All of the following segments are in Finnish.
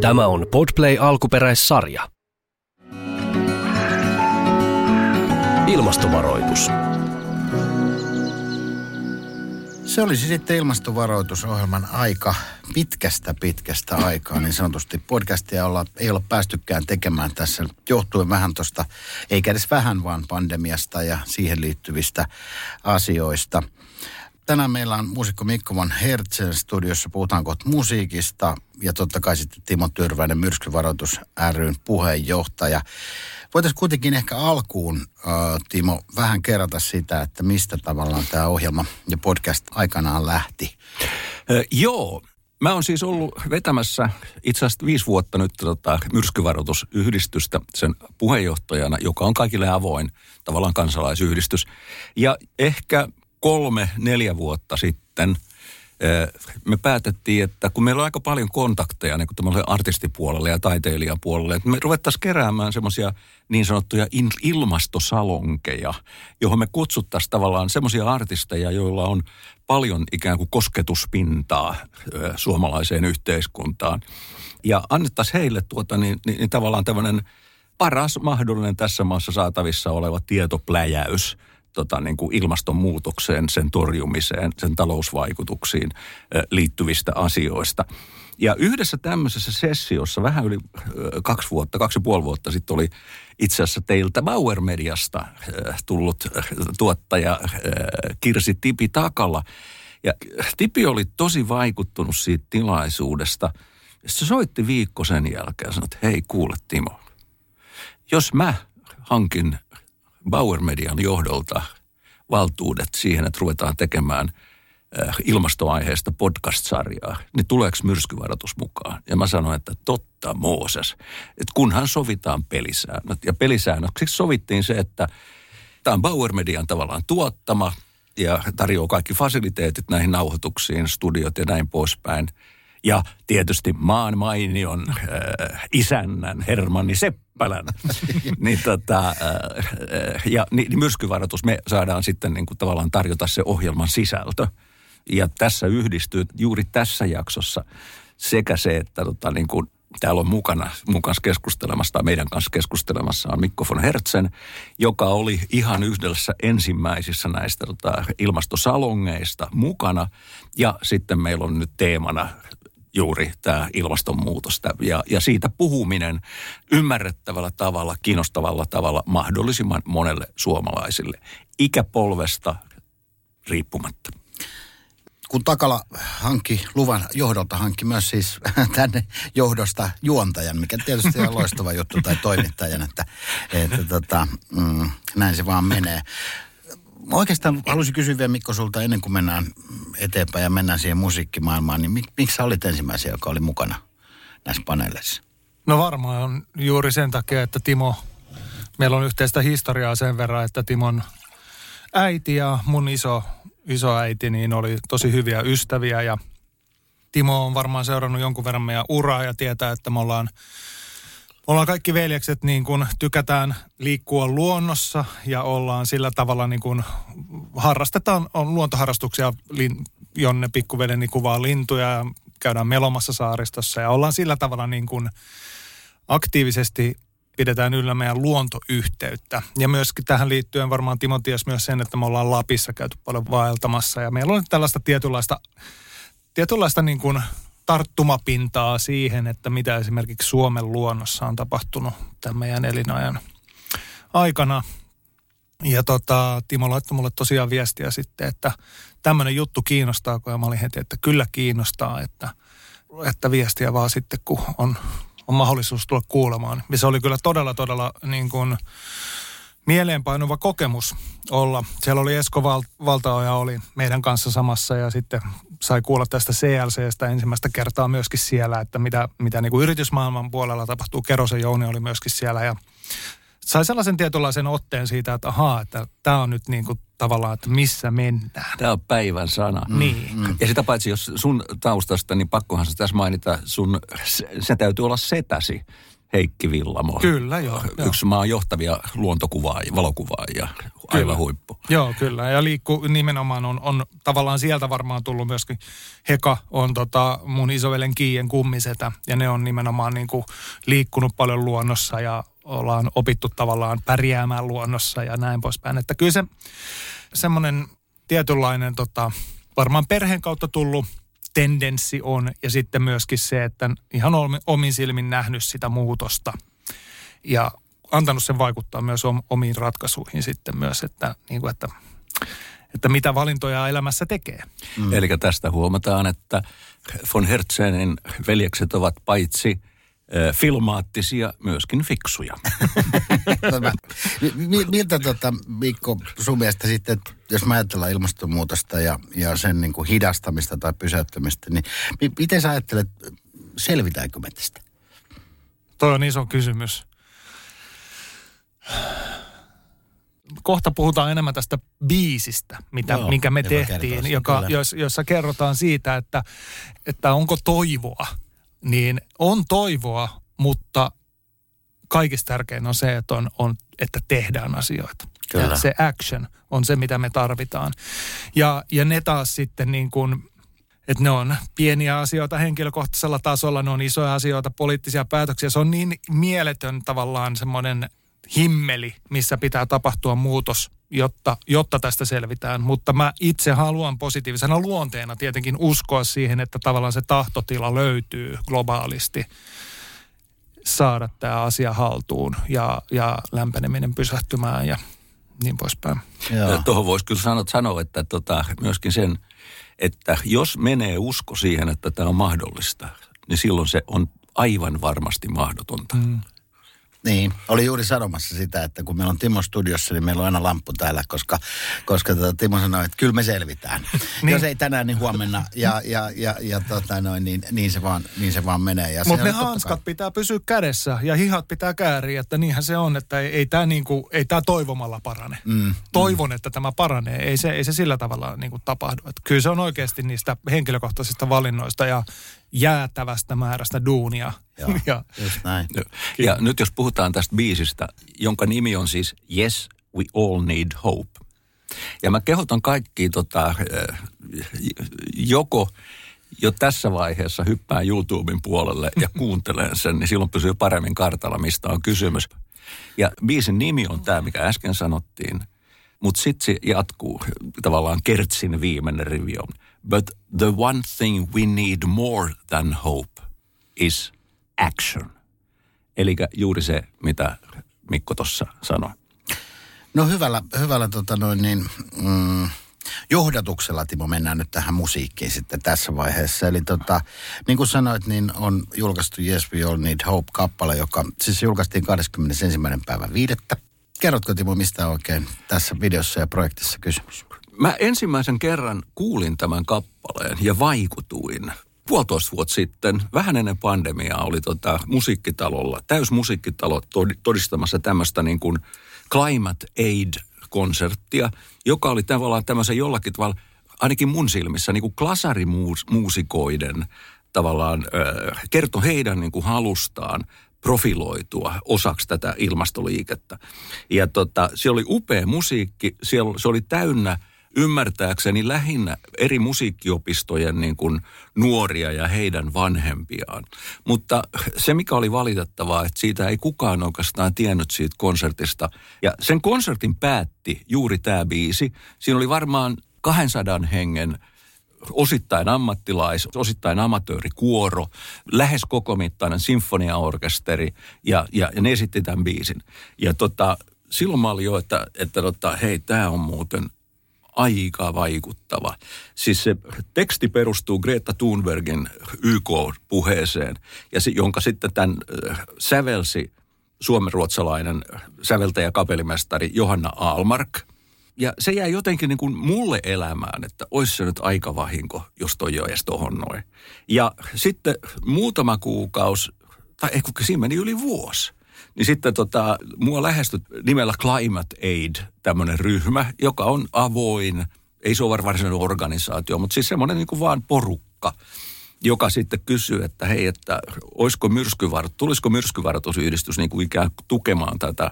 Tämä on Podplay alkuperäissarja. Ilmastovaroitus. Se olisi sitten ilmastovaroitusohjelman aika pitkästä pitkästä aikaa, niin sanotusti podcastia olla, ei olla päästykään tekemään tässä johtuen vähän tuosta, eikä edes vähän vaan pandemiasta ja siihen liittyvistä asioista. Tänään meillä on muusikko Mikko von Hertzen studiossa, puhutaan kohta musiikista ja totta kai sitten Timo Tyrväinen, Myrskyvaroitus ryn puheenjohtaja. Voitaisiin kuitenkin ehkä alkuun, äh, Timo, vähän kerrata sitä, että mistä tavallaan tämä ohjelma ja podcast aikanaan lähti. Ö, joo, Mä oon siis ollut vetämässä itse asiassa viisi vuotta nyt tota, myrskyvaroitusyhdistystä sen puheenjohtajana, joka on kaikille avoin tavallaan kansalaisyhdistys. Ja ehkä kolme, neljä vuotta sitten me päätettiin, että kun meillä on aika paljon kontakteja niin kuin artistipuolelle ja taiteilijapuolelle, että me ruvettaisiin keräämään semmoisia niin sanottuja ilmastosalonkeja, johon me kutsuttaisiin tavallaan semmoisia artisteja, joilla on paljon ikään kuin kosketuspintaa suomalaiseen yhteiskuntaan. Ja annettaisiin heille tuota, niin, niin, niin tavallaan tämmöinen paras mahdollinen tässä maassa saatavissa oleva tietopläjäys tota, niin kuin ilmastonmuutokseen, sen torjumiseen, sen talousvaikutuksiin liittyvistä asioista. Ja yhdessä tämmöisessä sessiossa vähän yli kaksi vuotta, kaksi ja puoli vuotta sitten oli itse asiassa teiltä Bauer Mediasta tullut tuottaja Kirsi Tipi Takala. Ja Tipi oli tosi vaikuttunut siitä tilaisuudesta. Se soitti viikko sen jälkeen ja sanoi, että hei kuule Timo, jos mä hankin Bauer Median johdolta valtuudet siihen, että ruvetaan tekemään – Äh, ilmastoaiheesta podcast-sarjaa, niin tuleeko myrskyvaroitus mukaan? Ja mä sanoin, että totta Mooses, että kunhan sovitaan pelisäännöt. Ja pelisäännöksi sovittiin se, että tämä on Bauer Median tavallaan tuottama ja tarjoaa kaikki fasiliteetit näihin nauhoituksiin, studiot ja näin poispäin. Ja tietysti maan mainion äh, isännän Hermanni Seppälän. niin tota, äh, äh, ja niin, myrskyvaroitus, me saadaan sitten niin kuin tavallaan tarjota se ohjelman sisältö. Ja tässä yhdistyy juuri tässä jaksossa sekä se, että tota, niin kuin täällä on mukana mun kanssa keskustelemassa tai meidän kanssa keskustelemassa on Mikko von Hertzen, joka oli ihan yhdessä ensimmäisissä näistä tota, ilmastosalongeista mukana. Ja sitten meillä on nyt teemana juuri tämä ilmastonmuutos ja, ja siitä puhuminen ymmärrettävällä tavalla, kiinnostavalla tavalla mahdollisimman monelle suomalaisille ikäpolvesta riippumatta kun Takala hankki luvan johdolta, hankki myös siis tänne johdosta juontajan, mikä tietysti on loistava juttu, tai toimittajan, että, että tota, mm, näin se vaan menee. Oikeastaan haluaisin kysyä vielä Mikko sulta ennen kuin mennään eteenpäin ja mennään siihen musiikkimaailmaan, niin mik, miksi sä olit ensimmäisiä, joka oli mukana näissä paneeleissa? No varmaan on juuri sen takia, että Timo, meillä on yhteistä historiaa sen verran, että Timon äiti ja mun iso isoäiti niin oli tosi hyviä ystäviä ja Timo on varmaan seurannut jonkun verran meidän uraa ja tietää, että me ollaan, ollaan kaikki veljekset niin kuin tykätään liikkua luonnossa ja ollaan sillä tavalla niin kuin harrastetaan, on luontoharrastuksia, jonne pikkuveleni kuvaa lintuja ja käydään melomassa saaristossa ja ollaan sillä tavalla niin kuin aktiivisesti pidetään yllä meidän luontoyhteyttä. Ja myöskin tähän liittyen varmaan Timo ties myös sen, että me ollaan Lapissa käyty paljon vaeltamassa ja meillä on tällaista tietynlaista, tietynlaista niin kuin tarttumapintaa siihen, että mitä esimerkiksi Suomen luonnossa on tapahtunut tämän meidän elinajan aikana. Ja tota, Timo laittoi mulle tosiaan viestiä sitten, että tämmöinen juttu kiinnostaa, ja mä olin heti, että kyllä kiinnostaa, että, että viestiä vaan sitten, kun on on mahdollisuus tulla kuulemaan. Ja se oli kyllä todella, todella niin kuin mieleenpainuva kokemus olla. Siellä oli Esko Val- Valtaoja oli meidän kanssa samassa ja sitten sai kuulla tästä CLCstä ensimmäistä kertaa myöskin siellä, että mitä, mitä niin kuin yritysmaailman puolella tapahtuu. Kerosen Jouni oli myöskin siellä ja sai sellaisen tietynlaisen otteen siitä, että ahaa, että tämä on nyt niin kuin tavallaan, että missä mennään. Tämä on päivän sana. Mm, niin. Mm. Ja sitä paitsi, jos sun taustasta, niin pakkohan se tässä mainita, sun, se, se täytyy olla setäsi Heikki Villamo. Kyllä, joo. Yksi maan johtavia luontokuvaajia, valokuvaajia, aivan Kyllä. huippu. Joo, kyllä. Ja liikku nimenomaan on, on tavallaan sieltä varmaan tullut myöskin. Heka on tota mun isovelen Kiien kummisetä ja ne on nimenomaan niin kuin liikkunut paljon luonnossa ja ollaan opittu tavallaan pärjäämään luonnossa ja näin poispäin. Että kyllä se semmoinen tietynlainen tota, varmaan perheen kautta tullut tendenssi on ja sitten myöskin se, että ihan omi- omin silmin nähnyt sitä muutosta ja antanut sen vaikuttaa myös om- omiin ratkaisuihin sitten myös, että, niin kuin, että, että mitä valintoja elämässä tekee. Mm. Eli tästä huomataan, että von Hertzenin veljekset ovat paitsi filmaattisia, myöskin fiksuja. Mi- miltä tota, Mikko sun mielestä sitten, että jos mä ajatellaan ilmastonmuutosta ja, ja sen niin kuin hidastamista tai pysäyttämistä, niin mi- miten sä ajattelet, selvitäänkö me tästä? Toi on iso kysymys. Kohta puhutaan enemmän tästä biisistä, mitä, Joo, minkä me tehtiin, joka, jos, jossa kerrotaan siitä, että, että onko toivoa. Niin on toivoa, mutta kaikista tärkein on se, että, on, on, että tehdään asioita. Kyllä. Ja se action on se, mitä me tarvitaan. Ja, ja ne taas sitten niin kuin, että ne on pieniä asioita henkilökohtaisella tasolla, ne on isoja asioita, poliittisia päätöksiä. Se on niin mieletön tavallaan semmoinen himmeli, missä pitää tapahtua muutos, jotta, jotta tästä selvitään. Mutta mä itse haluan positiivisena luonteena tietenkin uskoa siihen, että tavallaan se tahtotila löytyy globaalisti saada tämä asia haltuun ja, ja lämpeneminen pysähtymään ja niin poispäin. Joo. Tuohon voisi kyllä sanoa, sanoa että tota, myöskin sen, että jos menee usko siihen, että tämä on mahdollista, niin silloin se on aivan varmasti mahdotonta. Mm. Niin, oli juuri sanomassa sitä, että kun meillä on Timo studiossa, niin meillä on aina lamppu täällä, koska, koska tota, Timo sanoi, että kyllä me selvitään. niin. Jos ei tänään, niin huomenna. Ja, ja, ja, ja tota noin, niin, niin, se vaan, niin se vaan menee. Mutta ne hanskat kai- pitää pysyä kädessä ja hihat pitää kääriä, että niinhän se on, että ei, ei tämä niinku, ei tää toivomalla parane. Mm, Toivon, että tämä paranee. Ei se, ei se sillä tavalla niinku tapahdu. Et kyllä se on oikeasti niistä henkilökohtaisista valinnoista ja jäätävästä määrästä duunia. Joo. ja, Just näin. Ja nyt jos puhutaan tästä biisistä, jonka nimi on siis Yes, we all need hope. Ja mä kehotan kaikki tota, eh, joko jo tässä vaiheessa hyppää YouTuben puolelle ja kuuntelen sen, niin silloin pysyy paremmin kartalla, mistä on kysymys. Ja biisin nimi on tämä, mikä äsken sanottiin. Mutta sitten se jatkuu, tavallaan Kertsin viimeinen rivi on. But the one thing we need more than hope is action. Eli juuri se, mitä Mikko tuossa sanoi. No hyvällä, hyvällä tota noin niin, mm, johdatuksella, Timo, mennään nyt tähän musiikkiin sitten tässä vaiheessa. Eli tota, niin kuin sanoit, niin on julkaistu Yes We All Need Hope-kappale, joka siis julkaistiin 21. päivä viidettä. Kerrotko, Timo, mistä oikein tässä videossa ja projektissa kysymys? Mä ensimmäisen kerran kuulin tämän kappaleen ja vaikutuin. Puolitoista vuotta sitten, vähän ennen pandemiaa, oli tota musiikkitalolla, täysmusiikkitalo tod- todistamassa tämmöistä niin kuin Climate Aid-konserttia, joka oli tavallaan tämmöisen jollakin tavalla, ainakin mun silmissä, niin kuin klasarimuusikoiden tavallaan kertoi heidän niin kuin halustaan profiloitua osaksi tätä ilmastoliikettä. Ja tota, siellä oli upea musiikki, siellä, se oli täynnä ymmärtääkseni lähinnä eri musiikkiopistojen niin kuin nuoria ja heidän vanhempiaan. Mutta se, mikä oli valitettavaa, että siitä ei kukaan oikeastaan tiennyt siitä konsertista. Ja sen konsertin päätti juuri tämä biisi. Siinä oli varmaan 200 hengen osittain ammattilais, osittain amatöörikuoro, lähes koko mittainen sinfoniaorkesteri ja, ja, ja ne esitti tämän biisin. Ja tota, silloin mä olin jo, että, että tota, hei, tämä on muuten aika vaikuttava. Siis se teksti perustuu Greta Thunbergin YK-puheeseen, ja se, jonka sitten tämän äh, sävelsi suomenruotsalainen säveltäjä kapellimestari Johanna Almark. Ja se jäi jotenkin niin kuin mulle elämään, että olisi se nyt aika vahinko, jos toi jo edes tohon noin. Ja sitten muutama kuukausi, tai kun siinä meni yli vuosi, niin sitten tota, mua lähestyi nimellä Climate Aid, tämmöinen ryhmä, joka on avoin, ei se ole varsinainen organisaatio, mutta siis semmoinen niin kuin vaan porukka. joka sitten kysyy, että hei, että olisiko myrskyvaroitus, tulisiko myrskyvaroitusyhdistys niin kuin ikään tukemaan tätä,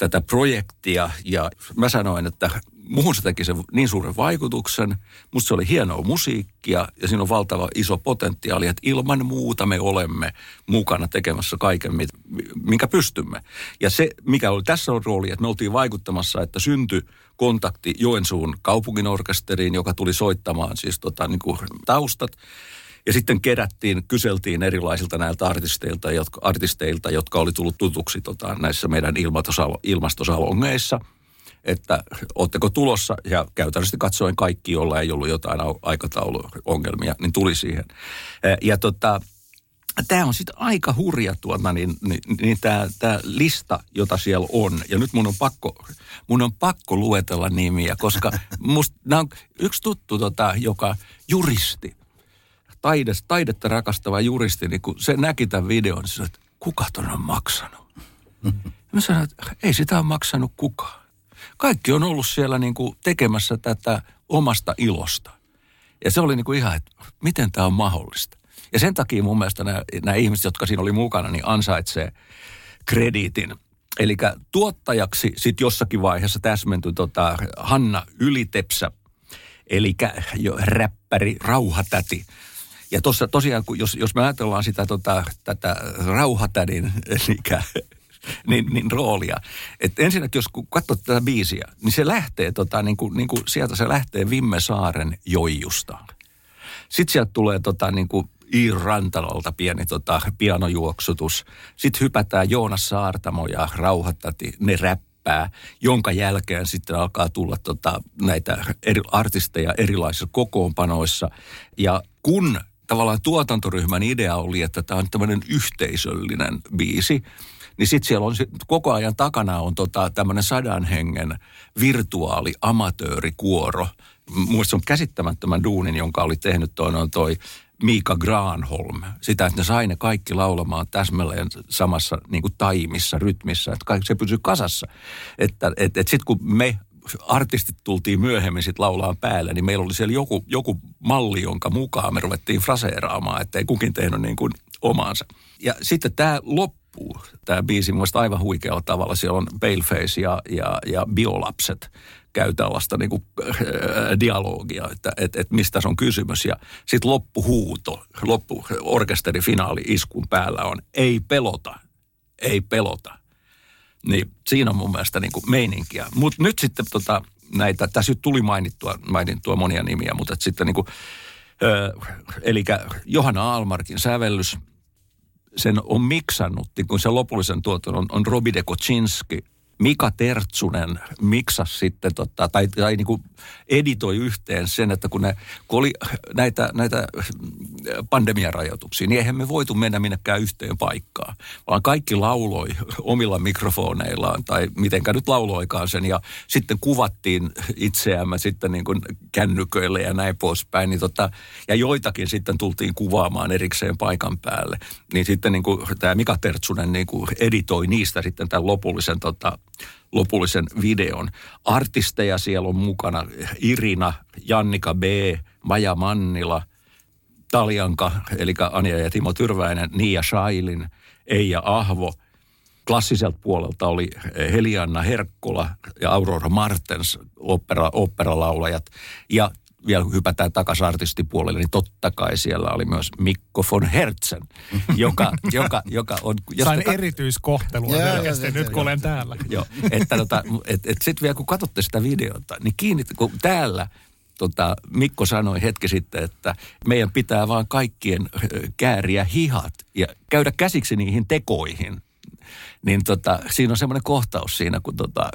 tätä projektia. Ja mä sanoin, että muhun se teki se niin suuren vaikutuksen. Musta se oli hienoa musiikkia ja siinä on valtava iso potentiaali, että ilman muuta me olemme mukana tekemässä kaiken, minkä pystymme. Ja se, mikä oli tässä on rooli, että me oltiin vaikuttamassa, että syntyi kontakti Joensuun kaupunginorkesteriin, joka tuli soittamaan siis tota, niin kuin taustat. Ja sitten kerättiin, kyseltiin erilaisilta näiltä artisteilta, jotka, artisteilta, jotka oli tullut tutuksi tota, näissä meidän ilmastosalongeissa – että ootteko tulossa, ja käytännössä katsoen kaikki, joilla ei ollut jotain aikatauluongelmia, niin tuli siihen. Ja tota, tämä on sitten aika hurja tuota, niin, niin, niin tämä tää lista, jota siellä on. Ja nyt mun on pakko, mun on pakko luetella nimiä, koska musta, on yksi tuttu, tota, joka juristi, taides, taidetta rakastava juristi, niin kun se näki tämän videon, niin sanoi, että kuka ton on maksanut? Mä sanoin, että ei sitä ole maksanut kukaan kaikki on ollut siellä niin kuin tekemässä tätä omasta ilosta. Ja se oli niin kuin ihan, että miten tämä on mahdollista. Ja sen takia mun mielestä nämä, nämä ihmiset, jotka siinä oli mukana, niin ansaitsee krediitin. Eli tuottajaksi sitten jossakin vaiheessa täsmentyi tota Hanna Ylitepsä, eli räppäri Rauhatäti. Ja tuossa tosiaan, jos, jos me ajatellaan sitä tota, tätä Rauhatädin, eli niin, niin roolia. Et ensinnäkin, jos katsot tätä biisiä, niin se lähtee, tota, niin kuin, niin kuin sieltä se lähtee Vimme Saaren joijusta. Sitten sieltä tulee tota, niin kuin Iir Rantalolta pieni tota, pianojuoksutus. Sitten hypätään Joonas Saartamo ja Rauhattati, ne räppää, jonka jälkeen sitten alkaa tulla tota, näitä eri artisteja erilaisissa kokoonpanoissa. Ja kun tavallaan tuotantoryhmän idea oli, että tämä on tämmöinen yhteisöllinen biisi, niin sitten siellä on koko ajan takana on tota, tämmöinen sadan hengen virtuaali amatöörikuoro. Muista on käsittämättömän duunin, jonka oli tehnyt toi, on toi Miika Granholm. Sitä, että ne sai ne kaikki laulamaan täsmälleen samassa niin kuin taimissa, rytmissä, että kaikki se pysyy kasassa. Että et, et sitten kun me artistit tultiin myöhemmin sitten laulaan päälle, niin meillä oli siellä joku, joku malli, jonka mukaan me ruvettiin fraseeraamaan, että ei kukin tehnyt niin kuin omaansa. Ja sitten tämä loppu loppuu. Tämä biisi mun aivan huikealla tavalla. Siellä on Paleface ja, ja, ja biolapset käy tällaista niin kuin, äh, dialogia, että et, et mistä se on kysymys. Ja sitten loppuhuuto, loppu orkesterifinaali iskun päällä on ei pelota, ei pelota. Niin siinä on mun mielestä niin kuin meininkiä. Mutta nyt sitten tota, näitä, tässä tuli mainittua, mainittua monia nimiä, mutta sitten niin kuin, äh, eli Johanna Almarkin sävellys – sen on miksannut, niin kun se lopullisen tuoton on, on Robi de Kocinski, Mika Tertsunen miksasi sitten, tota, tai, tai niin kuin editoi yhteen sen, että kun, ne, kun oli näitä, näitä pandemiarajoituksia, niin eihän me voitu mennä minnekään yhteen paikkaan, vaan kaikki lauloi omilla mikrofoneillaan, tai mitenkä nyt lauloikaan sen, ja sitten kuvattiin itseämme sitten niin kuin kännyköille ja näin poispäin, niin tota, ja joitakin sitten tultiin kuvaamaan erikseen paikan päälle, niin sitten niin kuin tämä Mika Tertsunen niin kuin editoi niistä sitten tämän lopullisen tota, lopullisen videon. Artisteja siellä on mukana Irina, Jannika B, Maja Mannila, Taljanka, eli Anja ja Timo Tyrväinen, Niia Shailin, Eija Ahvo. Klassiselta puolelta oli Helianna Herkkola ja Aurora Martens, opera, operalaulajat. Ja vielä hypätään takaisin artistipuolelle, niin totta kai siellä oli myös Mikko von Hertzen, joka, joka, joka on... Sain ka- erityiskohtelua ja, selkeästi ja, nyt, kun olen täällä. Joo, että tota, et, et sitten vielä kun katsotte sitä videota, niin kiinnit, kun täällä tota, Mikko sanoi hetki sitten, että meidän pitää vaan kaikkien kääriä hihat ja käydä käsiksi niihin tekoihin – niin tota, siinä on semmoinen kohtaus siinä, kun tota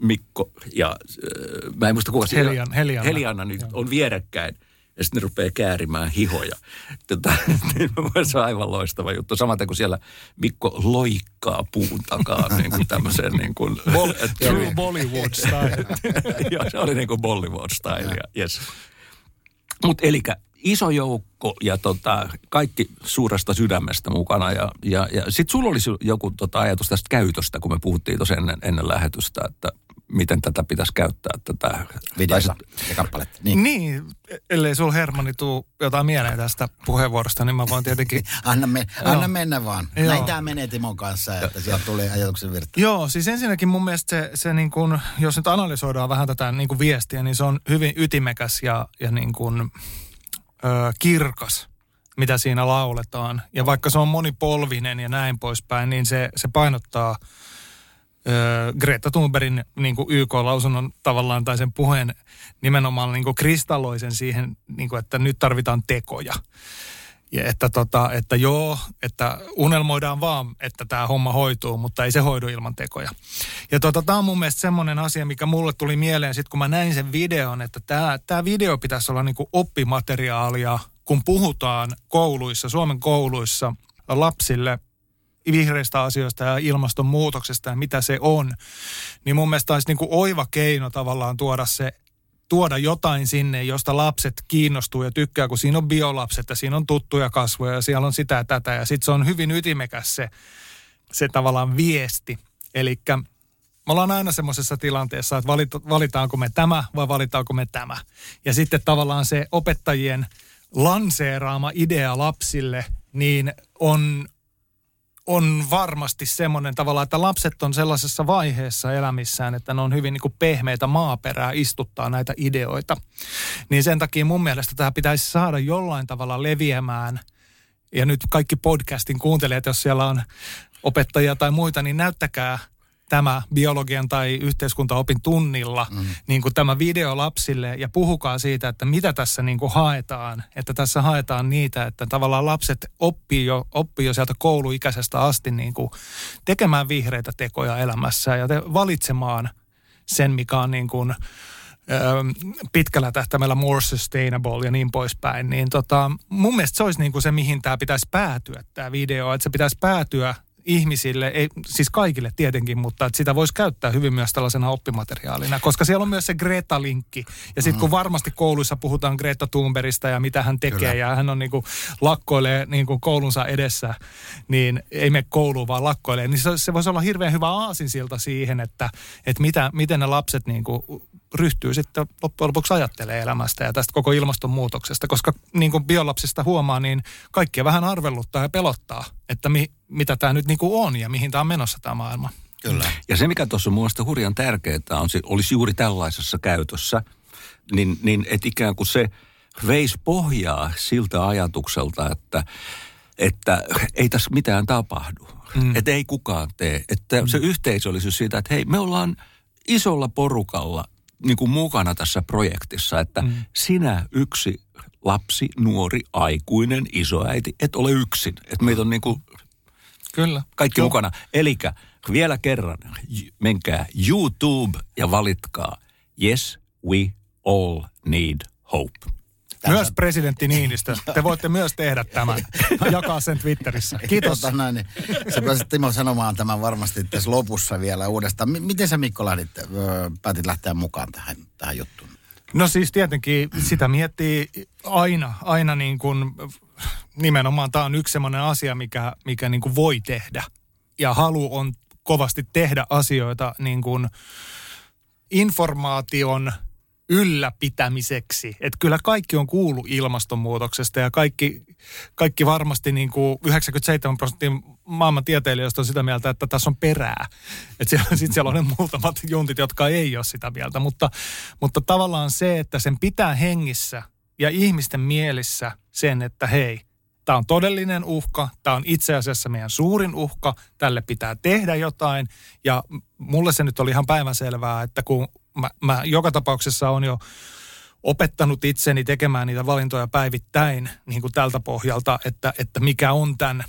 Mikko ja äh, mä en muista kuka Helian, Helianna. Helianna nyt on vierekkäin. Ja sitten ne rupeaa käärimään hihoja. Tota, niin se on aivan loistava juttu. Samaten kuin siellä Mikko loikkaa puun takaa niin kuin tämmöiseen niin kuin... True Bollywood style. Joo, se oli niin kuin Bollywood style, yes. Mutta eli iso joukko ja tota, kaikki suuresta sydämestä mukana. Ja, ja, ja sitten sulla olisi joku tota, ajatus tästä käytöstä, kun me puhuttiin tuossa ennen, ennen lähetystä, että miten tätä pitäisi käyttää, tätä Videota ja kappaletta. Niin. Niin, ellei sul Hermanni tuu jotain mieleen tästä puheenvuorosta, niin mä voin tietenkin... anna, me, anna mennä vaan. Joo. Näin tämä menee Timon kanssa, että sieltä tuli ajatuksen virta. Joo, siis ensinnäkin mun mielestä se, se niin kuin, jos nyt analysoidaan vähän tätä niin kuin viestiä, niin se on hyvin ytimekäs ja, ja niin kuin, ö, kirkas, mitä siinä lauletaan. Ja vaikka se on monipolvinen ja näin poispäin, niin se, se painottaa ö, Greta Thunbergin niin kuin YK-lausunnon tavallaan tai sen puheen nimenomaan niin kuin kristalloisen siihen, niin kuin, että nyt tarvitaan tekoja. Ja että, tota, että joo, että unelmoidaan vaan, että tämä homma hoituu, mutta ei se hoidu ilman tekoja. Ja tota, tämä on mun mielestä semmoinen asia, mikä mulle tuli mieleen sitten, kun mä näin sen videon, että tämä, video pitäisi olla niinku oppimateriaalia, kun puhutaan kouluissa, Suomen kouluissa lapsille vihreistä asioista ja ilmastonmuutoksesta ja mitä se on, niin mun mielestä olisi niinku oiva keino tavallaan tuoda se tuoda jotain sinne, josta lapset kiinnostuu ja tykkää, kun siinä on biolapset ja siinä on tuttuja kasvoja ja siellä on sitä ja tätä. Ja sitten se on hyvin ytimekäs se, se tavallaan viesti. Eli me ollaan aina semmoisessa tilanteessa, että valit, valitaanko me tämä vai valitaanko me tämä. Ja sitten tavallaan se opettajien lanseeraama idea lapsille, niin on on varmasti semmoinen tavalla, että lapset on sellaisessa vaiheessa elämissään, että ne on hyvin niin kuin pehmeitä maaperää istuttaa näitä ideoita. Niin sen takia mun mielestä tämä pitäisi saada jollain tavalla leviämään. Ja nyt kaikki podcastin kuuntelijat, jos siellä on opettajia tai muita, niin näyttäkää tämä biologian tai yhteiskuntaopin tunnilla, mm. niin kuin tämä video lapsille ja puhukaa siitä, että mitä tässä niin kuin haetaan. Että tässä haetaan niitä, että tavallaan lapset oppii jo, oppii jo sieltä kouluikäisestä asti niin kuin tekemään vihreitä tekoja elämässä ja te, valitsemaan sen, mikä on niin kuin, ö, pitkällä tähtäimellä more sustainable ja niin poispäin. Niin tota, mun mielestä se olisi niin kuin se, mihin tämä pitäisi päätyä, tämä video. Että se pitäisi päätyä ihmisille, ei, siis kaikille tietenkin, mutta että sitä voisi käyttää hyvin myös tällaisena oppimateriaalina, koska siellä on myös se Greta-linkki. Ja sitten kun varmasti kouluissa puhutaan Greta Thunbergista ja mitä hän tekee, Kyllä. ja hän on niin kuin lakkoilee niin kuin koulunsa edessä, niin ei mene kouluun, vaan lakkoilee. Niin se, se voisi olla hirveän hyvä aasinsilta siihen, että, että mitä, miten ne lapset niin kuin ryhtyy sitten loppujen lopuksi ajattelee elämästä ja tästä koko ilmastonmuutoksesta, koska niin kuin biolapsista huomaa, niin kaikkia vähän arvelluttaa ja pelottaa, että mi, mitä tämä nyt niin kuin on ja mihin tämä on menossa tämä maailma. Kyllä. Ja se, mikä tuossa on mun mielestä hurjan tärkeää on, se olisi juuri tällaisessa käytössä, niin, niin että ikään kuin se veisi pohjaa siltä ajatukselta, että, että ei tässä mitään tapahdu. Mm. Että ei kukaan tee. Että mm. se yhteisöllisyys siitä, että hei, me ollaan isolla porukalla niin kuin mukana tässä projektissa, että mm. sinä yksi lapsi, nuori, aikuinen, isoäiti, et ole yksin. Että meitä on niin kuin Kyllä. kaikki Joo. mukana. Eli vielä kerran, menkää YouTube ja valitkaa Yes, we all need hope. Myös presidentti Niinistö. Te voitte myös tehdä tämän. Jakaa sen Twitterissä. Kiitos. Tota, näin, niin, sä pääsit Timo sanomaan tämän varmasti tässä lopussa vielä uudestaan. M- miten sä Mikko lähdit, öö, päätit lähteä mukaan tähän, tähän juttuun? No siis tietenkin sitä miettii aina, aina niin kuin, nimenomaan tämä on yksi sellainen asia, mikä, mikä niin kuin voi tehdä. Ja halu on kovasti tehdä asioita niin kuin informaation ylläpitämiseksi. Että kyllä kaikki on kuullut ilmastonmuutoksesta ja kaikki, kaikki varmasti niin kuin 97 prosenttia maailman tieteilijöistä on sitä mieltä, että tässä on perää. Että siellä, sit siellä on ne muutamat juntit, jotka ei ole sitä mieltä. Mutta, mutta tavallaan se, että sen pitää hengissä ja ihmisten mielissä sen, että hei, tämä on todellinen uhka, tämä on itse asiassa meidän suurin uhka, tälle pitää tehdä jotain. Ja mulle se nyt oli ihan päivänselvää, että kun mä, mä joka tapauksessa on jo opettanut itseni tekemään niitä valintoja päivittäin niin kuin tältä pohjalta, että, että mikä on tämän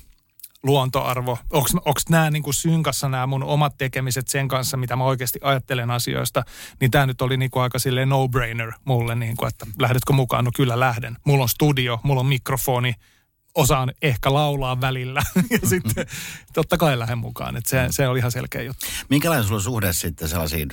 luontoarvo. Onko nämä niin kuin synkassa nämä mun omat tekemiset sen kanssa, mitä mä oikeasti ajattelen asioista, niin tämä nyt oli niin kuin aika silleen no-brainer mulle, niin kuin, että lähdetkö mukaan? No kyllä lähden. Mulla on studio, mulla on mikrofoni, osaan ehkä laulaa välillä ja sitten totta kai lähden mukaan. Että se, se oli ihan selkeä juttu. Minkälainen sulla suhde sitten sellaisiin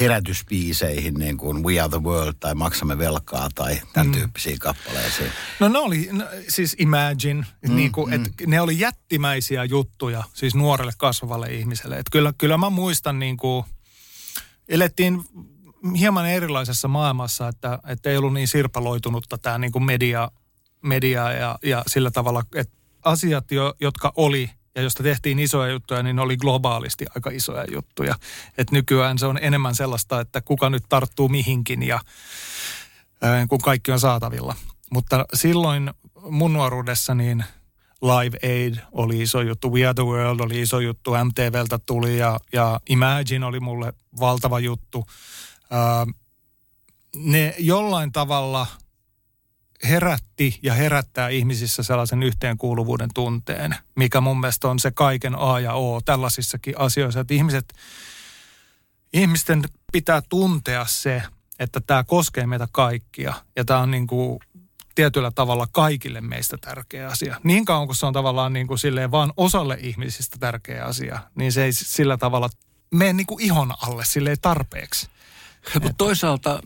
herätyspiiseihin, niin kuin We Are the World tai Maksamme velkaa tai tämän mm. tyyppisiin kappaleisiin? No ne oli, no, siis Imagine, mm, niin kuin, mm. Et ne oli jättimäisiä juttuja siis nuorelle kasvavalle ihmiselle. Et kyllä, kyllä mä muistan niin kuin, elettiin hieman erilaisessa maailmassa, että, että ei ollut niin sirpaloitunutta tämä niin kuin media, media ja, ja sillä tavalla, että asiat, jo, jotka oli ja josta tehtiin isoja juttuja, niin ne oli globaalisti aika isoja juttuja. Et nykyään se on enemmän sellaista, että kuka nyt tarttuu mihinkin ja kun kaikki on saatavilla. Mutta silloin mun nuoruudessa niin Live Aid oli iso juttu, We Are The World oli iso juttu, MTVltä tuli ja, ja Imagine oli mulle valtava juttu. Ne jollain tavalla herätti ja herättää ihmisissä sellaisen yhteenkuuluvuuden tunteen, mikä mun mielestä on se kaiken A ja O tällaisissakin asioissa, että ihmiset, ihmisten pitää tuntea se, että tämä koskee meitä kaikkia ja tämä on niin kuin tietyllä tavalla kaikille meistä tärkeä asia. Niin kauan kuin se on tavallaan niin kuin silleen vaan osalle ihmisistä tärkeä asia, niin se ei sillä tavalla mene niin kuin ihon alle silleen tarpeeksi. Mutta toisaalta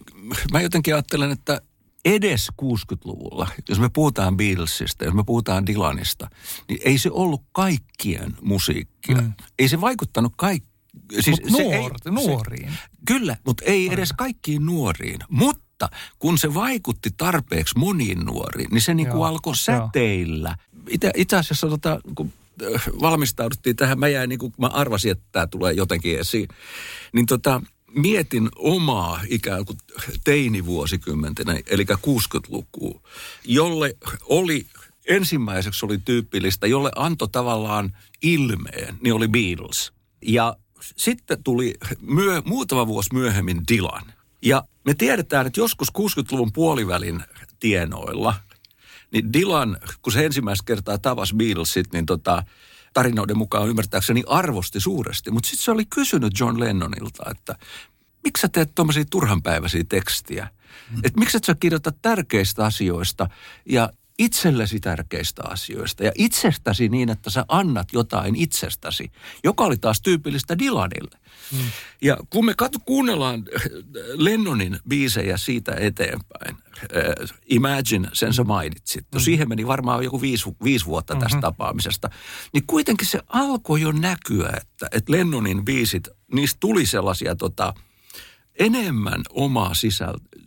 mä jotenkin ajattelen, että edes 60-luvulla, jos me puhutaan Beatlesista, jos me puhutaan Dylanista, niin ei se ollut kaikkien musiikkia. Mm. Ei se vaikuttanut kaikki. Siis Mut nuor, ei, nuoriin. Se, kyllä, mutta ei edes kaikkiin nuoriin. Mutta kun se vaikutti tarpeeksi moniin nuoriin, niin se niin kuin alkoi säteillä. Itse, itse asiassa tota, kun äh, valmistauduttiin tähän, mä jäin niin kuin, mä arvasin, että tämä tulee jotenkin esiin. Niin tota, mietin omaa ikään kuin teinivuosikymmentenä, eli 60-lukua, jolle oli ensimmäiseksi oli tyypillistä, jolle antoi tavallaan ilmeen, niin oli Beatles. Ja sitten tuli myö, muutama vuosi myöhemmin Dylan. Ja me tiedetään, että joskus 60-luvun puolivälin tienoilla, niin Dylan, kun se ensimmäistä kertaa tavasi Beatlesit, niin tota, tarinoiden mukaan ymmärtääkseni arvosti suuresti. Mutta sitten se oli kysynyt John Lennonilta, että miksi sä teet tuommoisia turhanpäiväisiä tekstiä? Mm. Että miksi et sä kirjoita tärkeistä asioista ja itsellesi tärkeistä asioista ja itsestäsi niin, että sä annat jotain itsestäsi, joka oli taas tyypillistä Dylanille. Mm. Ja kun me katso, kuunnellaan äh, Lennonin biisejä siitä eteenpäin, äh, Imagine, sen sä mainitsit, mm. siihen meni varmaan joku viisi, viisi vuotta tästä mm-hmm. tapaamisesta, niin kuitenkin se alkoi jo näkyä, että, että Lennonin biisit, niistä tuli sellaisia tota, enemmän omaa sisältöä,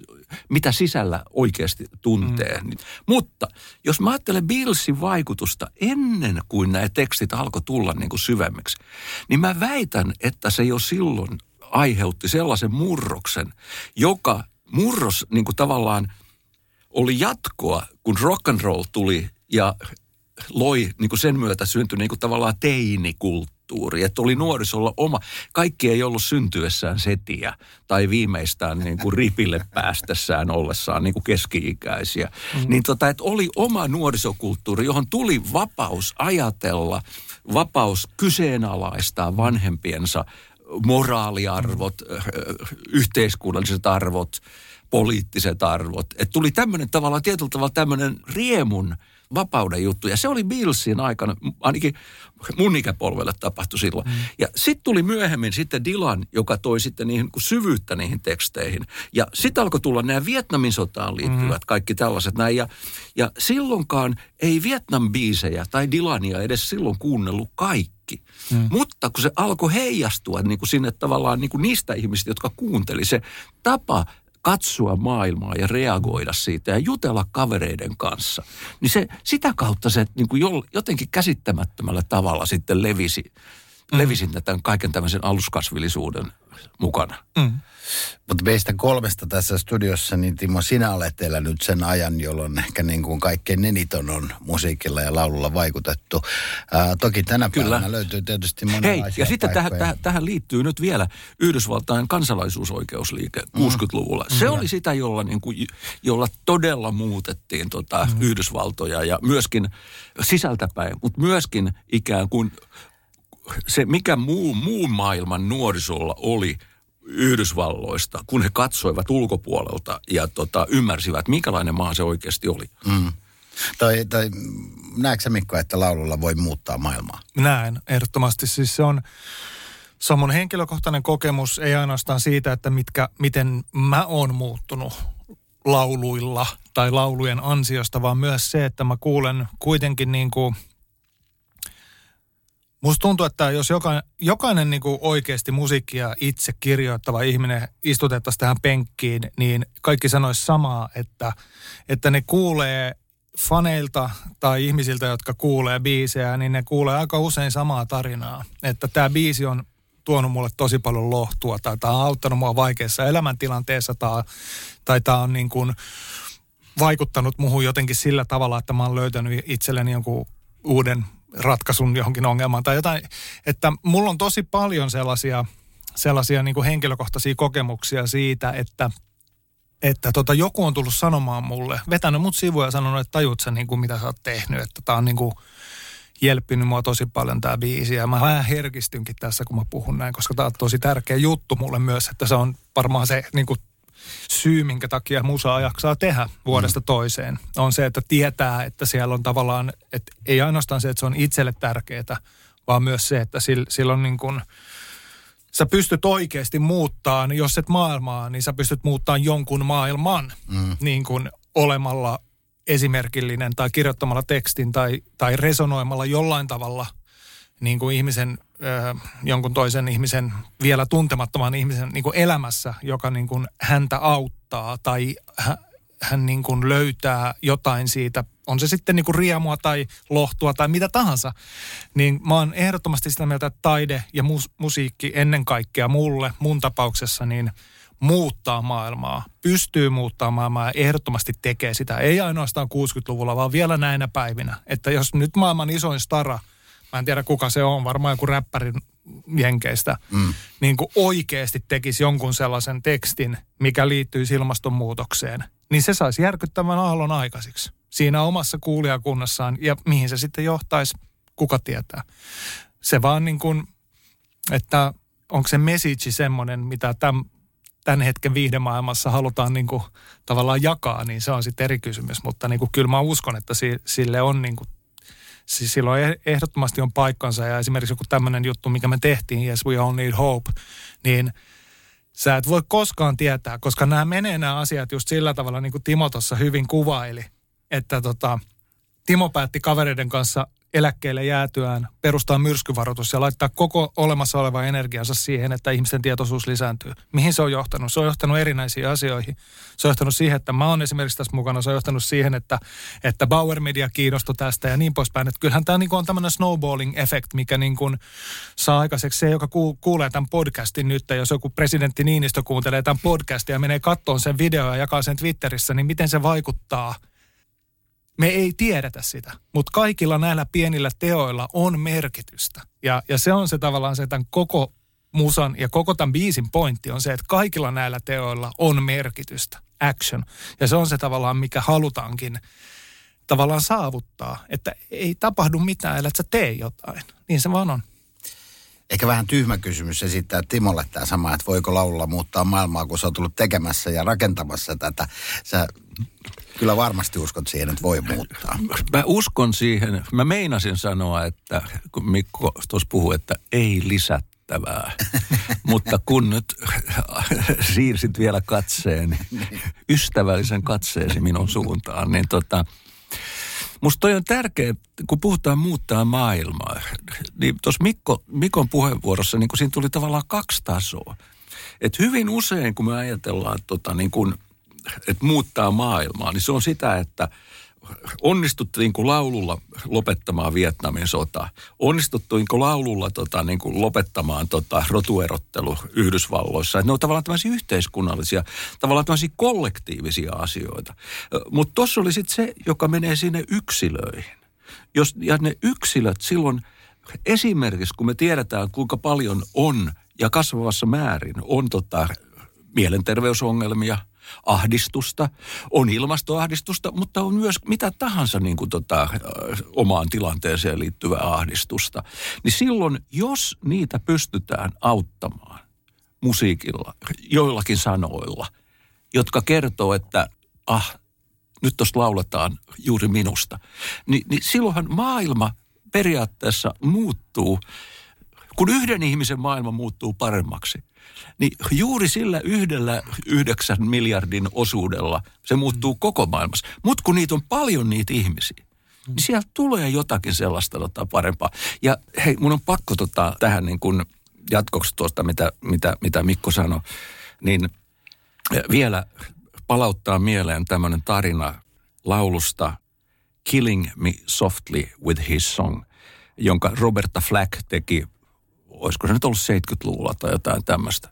mitä sisällä oikeasti tuntee. Mm. Mutta jos mä ajattelen Beatlesin vaikutusta ennen kuin nämä tekstit alkoi tulla niin kuin syvemmiksi, niin mä väitän, että se jo silloin aiheutti sellaisen murroksen, joka murros niin kuin tavallaan oli jatkoa, kun rock and roll tuli ja loi niin kuin sen myötä syntyi niin kuin tavallaan teinikulttuuri kulttuuri, että oli nuorisolla oma. Kaikki ei ollut syntyessään setiä tai viimeistään niin kuin ripille päästessään ollessaan niin kuin keski-ikäisiä. Mm. Niin tota, että oli oma nuorisokulttuuri, johon tuli vapaus ajatella, vapaus kyseenalaistaa vanhempiensa moraaliarvot, yhteiskunnalliset arvot, poliittiset arvot. Että tuli tämmöinen tavallaan tietyllä tavalla tämmöinen riemun vapauden juttu. Ja se oli Beatlesin aikana, ainakin mun ikäpolvelle tapahtui silloin. Mm. Ja sitten tuli myöhemmin sitten Dylan, joka toi sitten niihin syvyyttä niihin teksteihin. Ja sitten alkoi tulla nämä Vietnamin sotaan liittyvät mm. kaikki tällaiset näin. Ja, ja silloinkaan ei Vietnam-biisejä tai Dylania edes silloin kuunnellut kaikki. Mm. Mutta kun se alkoi heijastua niin kuin sinne tavallaan niin kuin niistä ihmisistä, jotka kuunteli, se tapa katsoa maailmaa ja reagoida siitä ja jutella kavereiden kanssa, niin se, sitä kautta se niin kuin jotenkin käsittämättömällä tavalla sitten levisi, mm. levisi tämän kaiken tämmöisen aluskasvillisuuden mukana. Mm. Mutta meistä kolmesta tässä studiossa, niin Timo, sinä olet elänyt sen ajan, jolloin ehkä niin kuin kaikkein eniten on musiikilla ja laululla vaikutettu. Ää, toki tänä Kyllä. päivänä löytyy tietysti monenlaisia Hei, ja sitten tähän, tähän, tähän liittyy nyt vielä Yhdysvaltain kansalaisuusoikeusliike 60-luvulla. Mm. Se mm. oli sitä, jolla, niin kuin, jolla todella muutettiin tota mm. Yhdysvaltoja ja myöskin sisältäpäin, mutta myöskin ikään kuin se, mikä muu, muun maailman nuorisolla oli – Yhdysvalloista, kun he katsoivat ulkopuolelta ja tota, ymmärsivät, minkälainen maa se oikeasti oli. Mm. Tai, tai näetkö sä Mikko, että laululla voi muuttaa maailmaa? Näen, ehdottomasti. Siis se on, se on mun henkilökohtainen kokemus, ei ainoastaan siitä, että mitkä, miten mä oon muuttunut lauluilla tai laulujen ansiosta, vaan myös se, että mä kuulen kuitenkin niin kuin Musta tuntuu, että jos jokainen, jokainen niin kuin oikeasti musiikkia itse kirjoittava ihminen istutettaisiin tähän penkkiin, niin kaikki sanoisi samaa, että, että ne kuulee faneilta tai ihmisiltä, jotka kuulee biisejä, niin ne kuulee aika usein samaa tarinaa. Että tämä biisi on tuonut mulle tosi paljon lohtua tai tämä on auttanut mua vaikeassa elämäntilanteessa tai, tai tämä on niin kuin vaikuttanut muuhun jotenkin sillä tavalla, että mä oon löytänyt itselleni jonkun uuden ratkaisun johonkin ongelmaan tai jotain. Että mulla on tosi paljon sellaisia, sellaisia niin kuin henkilökohtaisia kokemuksia siitä, että että tota, joku on tullut sanomaan mulle, vetänyt mut sivuja ja sanonut, että tajut sä niin kuin, mitä sä oot tehnyt, että tää on niin kuin, jelppinyt mua tosi paljon tämä biisi. Ja mä vähän herkistynkin tässä, kun mä puhun näin, koska tämä on tosi tärkeä juttu mulle myös, että se on varmaan se niin kuin, syy, minkä takia musaa jaksaa tehdä vuodesta mm. toiseen. On se, että tietää, että siellä on tavallaan, että ei ainoastaan se, että se on itselle tärkeää, vaan myös se, että sillä, on niin kuin, sä pystyt oikeasti muuttaa, jos et maailmaa, niin sä pystyt muuttamaan jonkun maailman mm. niin kuin olemalla esimerkillinen tai kirjoittamalla tekstin tai, tai resonoimalla jollain tavalla niin kuin ihmisen, äh, jonkun toisen ihmisen, vielä tuntemattoman ihmisen niin kuin elämässä, joka niin kuin häntä auttaa tai hän, hän niin kuin löytää jotain siitä, on se sitten niin kuin riemua tai lohtua tai mitä tahansa, niin mä oon ehdottomasti sitä mieltä, että taide ja mus, musiikki ennen kaikkea mulle, mun tapauksessa, niin – muuttaa maailmaa, pystyy muuttamaan maailmaa ja ehdottomasti tekee sitä. Ei ainoastaan 60-luvulla, vaan vielä näinä päivinä. Että jos nyt maailman isoin stara, mä en tiedä kuka se on, varmaan joku räppärin jenkeistä, mm. niin kuin oikeasti tekisi jonkun sellaisen tekstin, mikä liittyy ilmastonmuutokseen, niin se saisi järkyttävän aallon aikaisiksi siinä omassa kuulijakunnassaan. Ja mihin se sitten johtaisi, kuka tietää. Se vaan niin kuin, että onko se message semmoinen, mitä tämän tämän hetken viihdemaailmassa halutaan niin kuin tavallaan jakaa, niin se on sitten eri kysymys. Mutta niin kuin, kyllä mä uskon, että sille on niin kuin, siis silloin eh, ehdottomasti on paikkansa ja esimerkiksi joku tämmöinen juttu, mikä me tehtiin, Yes We All Need Hope, niin sä et voi koskaan tietää, koska nämä menee nämä asiat just sillä tavalla, niin kuin Timo tuossa hyvin kuvaili, että tota, Timo päätti kavereiden kanssa eläkkeelle jäätyään perustaa myrskyvaroitus ja laittaa koko olemassa oleva energiansa siihen, että ihmisten tietoisuus lisääntyy. Mihin se on johtanut? Se on johtanut erinäisiin asioihin. Se on johtanut siihen, että mä oon esimerkiksi tässä mukana. Se on johtanut siihen, että, että Bauer Media kiinnostui tästä ja niin poispäin. Että kyllähän tämä niin on tämmöinen snowballing effect, mikä niin kuin saa aikaiseksi se, joka kuulee tämän podcastin nyt. Jos joku presidentti Niinistö kuuntelee tämän podcastin ja menee kattoon sen videoa ja jakaa sen Twitterissä, niin miten se vaikuttaa – me ei tiedetä sitä, mutta kaikilla näillä pienillä teoilla on merkitystä. Ja, ja se on se tavallaan se tämän koko musan ja koko tämän biisin pointti on se, että kaikilla näillä teoilla on merkitystä, action. Ja se on se tavallaan, mikä halutaankin tavallaan saavuttaa, että ei tapahdu mitään, ellei sä tee jotain. Niin se vaan on. Ehkä vähän tyhmä kysymys esittää Timolle tämä sama, että voiko laululla muuttaa maailmaa, kun sä oot tullut tekemässä ja rakentamassa tätä. Sä kyllä varmasti uskot siihen, että voi muuttaa. Mä uskon siihen. Mä meinasin sanoa, että kun Mikko tuossa puhui, että ei lisättävää. Mutta kun nyt siirsit vielä katseen, ystävällisen katseesi minun suuntaan, niin tota, Musta toi on tärkeä, kun puhutaan muuttaa maailmaa. Niin tuossa Mikko, Mikon puheenvuorossa niin siinä tuli tavallaan kaksi tasoa. Et hyvin usein, kun me ajatellaan tota, niin kun että muuttaa maailmaa, niin se on sitä, että onnistuttiin kuin laululla lopettamaan Vietnamin sota. Onnistuttiin kuin laululla tota, niin kuin lopettamaan tota, rotuerottelu Yhdysvalloissa. Että ne on tavallaan tämmöisiä yhteiskunnallisia, tavallaan tämmöisiä kollektiivisia asioita. Mutta tuossa oli sitten se, joka menee sinne yksilöihin. Jos, ja ne yksilöt silloin, esimerkiksi kun me tiedetään kuinka paljon on ja kasvavassa määrin on tota, mielenterveysongelmia – ahdistusta, on ilmastoahdistusta, mutta on myös mitä tahansa niin kuin tota, omaan tilanteeseen liittyvää ahdistusta. Niin silloin, jos niitä pystytään auttamaan musiikilla, joillakin sanoilla, jotka kertoo, että ah, nyt tuosta lauletaan juuri minusta, niin, niin silloinhan maailma periaatteessa muuttuu, kun yhden ihmisen maailma muuttuu paremmaksi – niin juuri sillä yhdellä yhdeksän miljardin osuudella se muuttuu koko maailmassa. Mutta kun niitä on paljon niitä ihmisiä, niin siellä tulee jotakin sellaista tota, parempaa. Ja hei, mun on pakko tota, tähän niin kuin jatkoksi tuosta, mitä, mitä, mitä Mikko sanoi, niin vielä palauttaa mieleen tämmöinen tarina laulusta Killing Me Softly with His Song, jonka Roberta Flack teki, olisiko se nyt ollut 70-luvulla tai jotain tämmöistä.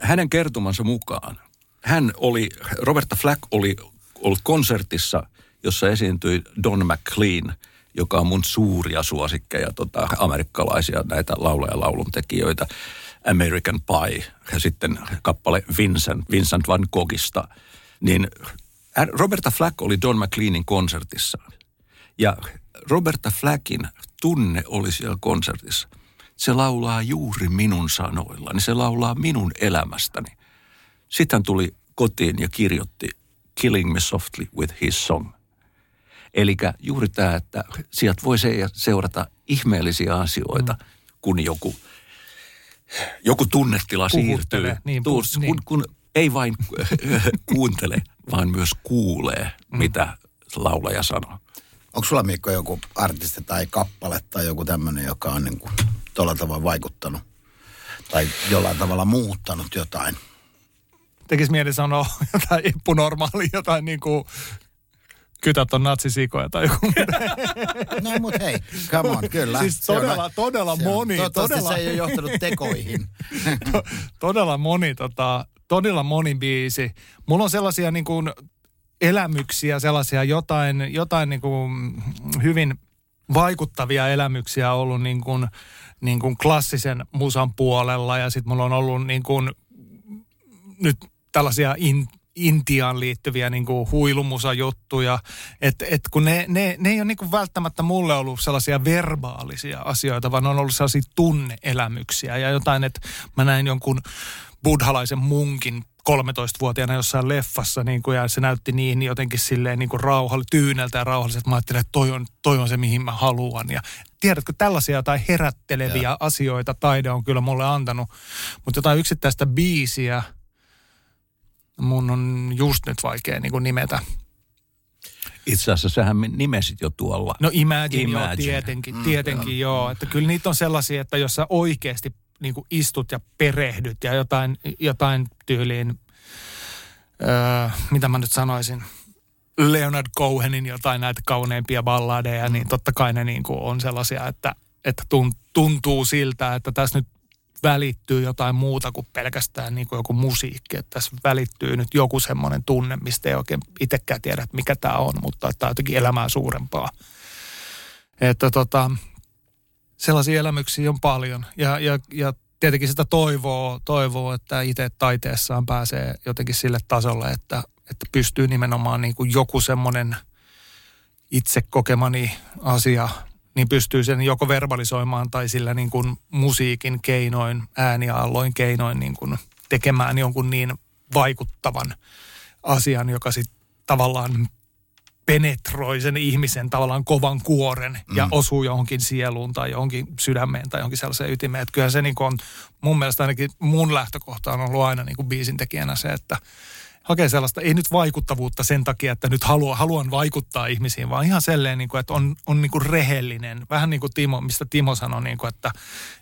Hänen kertomansa mukaan hän oli, Roberta Flack oli ollut konsertissa, jossa esiintyi Don McLean, joka on mun suuria suosikkeja tota, amerikkalaisia näitä laulaja lauluntekijöitä. American Pie ja sitten kappale Vincent, Vincent van Goghista. Niin Roberta Flack oli Don McLeanin konsertissa. Ja Roberta Flackin tunne oli siellä konsertissa. Se laulaa juuri minun sanoillani, se laulaa minun elämästäni. Sitten hän tuli kotiin ja kirjoitti Killing Me Softly with His Song. Eli juuri tämä, että sieltä voi seurata ihmeellisiä asioita, mm. kun joku, joku tunnetila Puhuttele, siirtyy. Niin, Tuus, niin. kun, kun ei vain kuuntele, vaan myös kuulee, mm. mitä laulaja sanoo. Onko sulla Mikko joku artisti tai kappale tai joku tämmöinen, joka on niin kuin tuolla tavalla vaikuttanut tai jollain tavalla muuttanut jotain? Tekisi mieli sanoa jotain ippunormaalia, jotain niin kuin kytät on natsisikoja tai joku. No mut hei, come on, kyllä. Siis Se on- todella, todella se on- moni. Toivottavasti Todella, se ei ole johtanut tekoihin. todella moni, tota, todella moni biisi. Mulla on sellaisia niin kuin elämyksiä, sellaisia jotain, jotain niin kuin hyvin vaikuttavia elämyksiä ollut niin kuin, niin kuin klassisen musan puolella ja sitten mulla on ollut niin kuin nyt tällaisia in, Intiaan liittyviä niin kuin huilumusajuttuja, että et kun ne, ne, ne ei ole niin kuin välttämättä mulle ollut sellaisia verbaalisia asioita, vaan on ollut sellaisia tunneelämyksiä ja jotain, että mä näin jonkun buddhalaisen munkin 13-vuotiaana jossain leffassa niin kuin, ja se näytti niin jotenkin silleen niin kuin rauhalle, tyyneltä ja rauhalliselta. Mä ajattelin, että toi on, toi on se, mihin mä haluan. Ja tiedätkö, tällaisia jotain herätteleviä ja. asioita taide on kyllä mulle antanut. Mutta jotain yksittäistä biisiä mun on just nyt vaikea niin kuin nimetä. Itse asiassa sähän nimesit jo tuolla. No Imagine, Imagine. joo, tietenkin, tietenkin joo. joo. Että kyllä niitä on sellaisia, että jos sä oikeasti niin kuin istut ja perehdyt ja jotain, jotain tyyliin, öö, mitä mä nyt sanoisin, Leonard Cohenin jotain näitä kauneimpia balladeja, niin totta kai ne niin kuin on sellaisia, että, että tun- tuntuu siltä, että tässä nyt välittyy jotain muuta kuin pelkästään niin kuin joku musiikki. Että tässä välittyy nyt joku semmoinen tunne, mistä ei oikein itsekään tiedä, että mikä tämä on, mutta tämä on jotenkin elämää suurempaa. Että tota, sellaisia elämyksiä on paljon. Ja, ja, ja tietenkin sitä toivoo, toivoo että itse taiteessaan pääsee jotenkin sille tasolle, että, että pystyy nimenomaan niin kuin joku semmoinen itse kokemani asia, niin pystyy sen joko verbalisoimaan tai sillä niin kuin musiikin keinoin, ääniaalloin keinoin niin kuin tekemään jonkun niin vaikuttavan asian, joka sitten tavallaan penetroi sen ihmisen tavallaan kovan kuoren ja Mm. osuu johonkin sieluun tai johonkin sydämeen tai johonkin sellaiseen ytimeen. Että kyllähän se niin on, mun mielestä ainakin mun lähtökohta on ollut aina niin kuin biisin tekijänä se, että hakee sellaista, ei nyt vaikuttavuutta sen takia, että nyt haluan, haluan vaikuttaa ihmisiin, vaan ihan selleen, niin kuin, että on, on niin kuin rehellinen. Vähän niin kuin Timo, mistä Timo sanoi, niin kuin, että,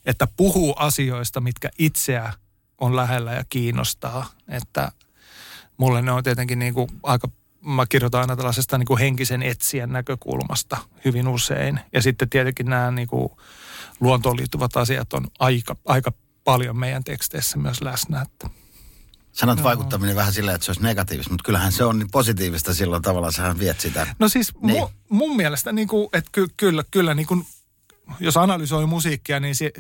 että puhuu asioista, mitkä itseä on lähellä ja kiinnostaa. Että mulle ne on tietenkin niin kuin aika, mä kirjoitan aina tällaisesta niin kuin henkisen etsijän näkökulmasta hyvin usein. Ja sitten tietenkin nämä niin kuin luontoon liittyvät asiat on aika, aika paljon meidän teksteissä myös läsnä. Että. Sanot Joo. vaikuttaminen vähän silleen, että se olisi negatiivista, mutta kyllähän se on niin positiivista silloin tavallaan, sähän viet sitä. No siis Niin. mu, mun mielestä, niin kuin, että ky, kyllä, kyllä niin kuin, jos analysoi musiikkia, niin se,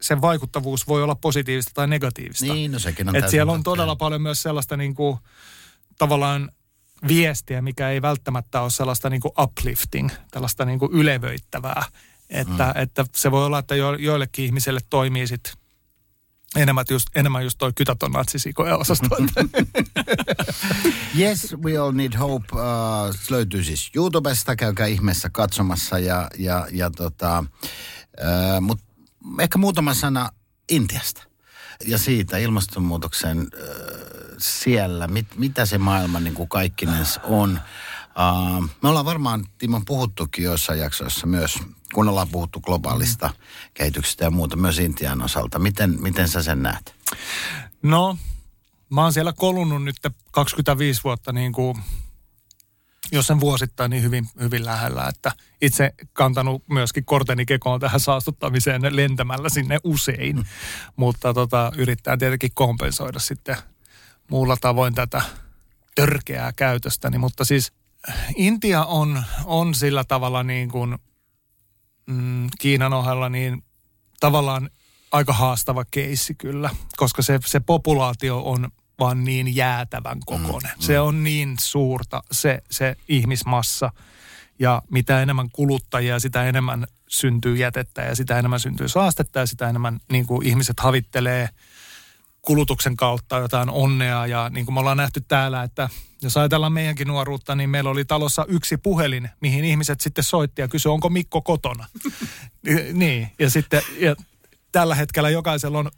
sen vaikuttavuus voi olla positiivista tai negatiivista. Niin, no sekin on Et siellä on todella paljon myös sellaista niin kuin, tavallaan viestiä, mikä ei välttämättä ole sellaista niin kuin uplifting, tällaista niin kuin ylevöittävää. Että, mm. että se voi olla, että jo, joillekin ihmisille toimii sit enemmän just, enemmän just toi kytäton natsisikoja osasto. Yes, We All Need Hope uh, se löytyy siis YouTubesta, käykää ihmeessä katsomassa ja, ja, ja tota, uh, mut ehkä muutama sana Intiasta ja siitä ilmastonmuutoksen uh, siellä, mit, mitä se maailma niin kuin kaikkinensa on. Uh, me ollaan varmaan, Timo, puhuttukin joissain jaksoissa myös, kun ollaan puhuttu globaalista mm. kehityksestä ja muuta myös Intian osalta. Miten, miten sä sen näet? No, mä oon siellä kolunnut nyt 25 vuotta niin kuin jos sen vuosittain niin hyvin, hyvin lähellä, että itse kantanut myöskin korteni kekoon tähän saastuttamiseen lentämällä sinne usein, mm. mutta tota, yrittää tietenkin kompensoida sitten muulla tavoin tätä törkeää käytöstäni, mutta siis Intia on, on sillä tavalla niin kuin mm, Kiinan ohella niin tavallaan aika haastava keissi kyllä, koska se, se populaatio on vaan niin jäätävän kokoinen. Mm, mm. Se on niin suurta se, se ihmismassa ja mitä enemmän kuluttajia, sitä enemmän syntyy jätettä ja sitä enemmän syntyy saastetta ja sitä enemmän niin kuin ihmiset havittelee kulutuksen kautta jotain onnea ja niin kuin me ollaan nähty täällä, että jos ajatellaan meidänkin nuoruutta, niin meillä oli talossa yksi puhelin, mihin ihmiset sitten soitti ja kysyi, onko Mikko kotona. niin, ja sitten ja tällä hetkellä jokaisella on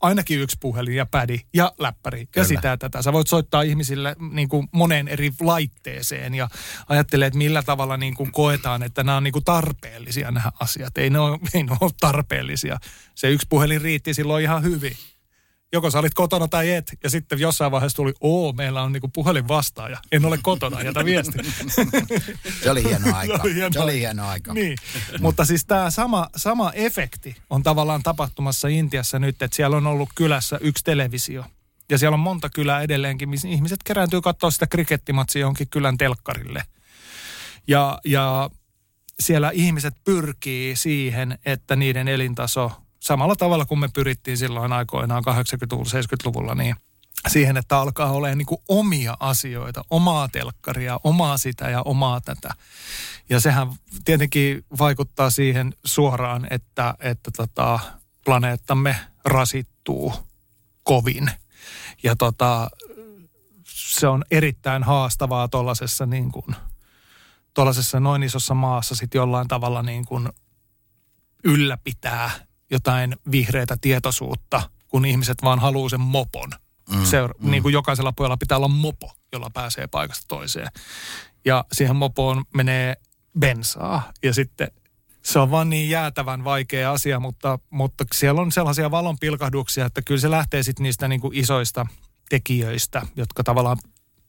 ainakin yksi puhelin ja pädi ja läppäri Kyllä. ja sitä tätä. Sä voit soittaa ihmisille niin kuin moneen eri laitteeseen ja ajattelee, että millä tavalla niin kuin koetaan, että nämä on niin kuin tarpeellisia nämä asiat. Ei ne, ole, ei ne ole tarpeellisia. Se yksi puhelin riitti silloin ihan hyvin joko sä olit kotona tai et. Ja sitten jossain vaiheessa tuli, oo, meillä on niinku puhelin vastaaja. En ole kotona, jätä viesti. Se oli hieno aika. Se oli hieno, Se oli hieno aika. Niin. Mutta siis tämä sama, sama efekti on tavallaan tapahtumassa Intiassa nyt, että siellä on ollut kylässä yksi televisio. Ja siellä on monta kylää edelleenkin, missä ihmiset kerääntyy katsoa sitä krikettimatsia johonkin kylän telkkarille. Ja, ja siellä ihmiset pyrkii siihen, että niiden elintaso samalla tavalla kuin me pyrittiin silloin aikoinaan 80-luvulla, 70-luvulla, niin siihen, että alkaa olemaan niin kuin omia asioita, omaa telkkaria, omaa sitä ja omaa tätä. Ja sehän tietenkin vaikuttaa siihen suoraan, että, että tota, planeettamme rasittuu kovin. Ja tota, se on erittäin haastavaa tuollaisessa niin kuin, noin isossa maassa sitten jollain tavalla niin kuin ylläpitää jotain vihreätä tietoisuutta, kun ihmiset vaan haluaa sen mopon. Mm, Seura- mm. Niin kuin jokaisella pojalla pitää olla mopo, jolla pääsee paikasta toiseen. Ja siihen mopoon menee bensaa ja sitten se on vaan niin jäätävän vaikea asia, mutta, mutta siellä on sellaisia valonpilkahduksia, että kyllä se lähtee sitten niistä niin kuin isoista tekijöistä, jotka tavallaan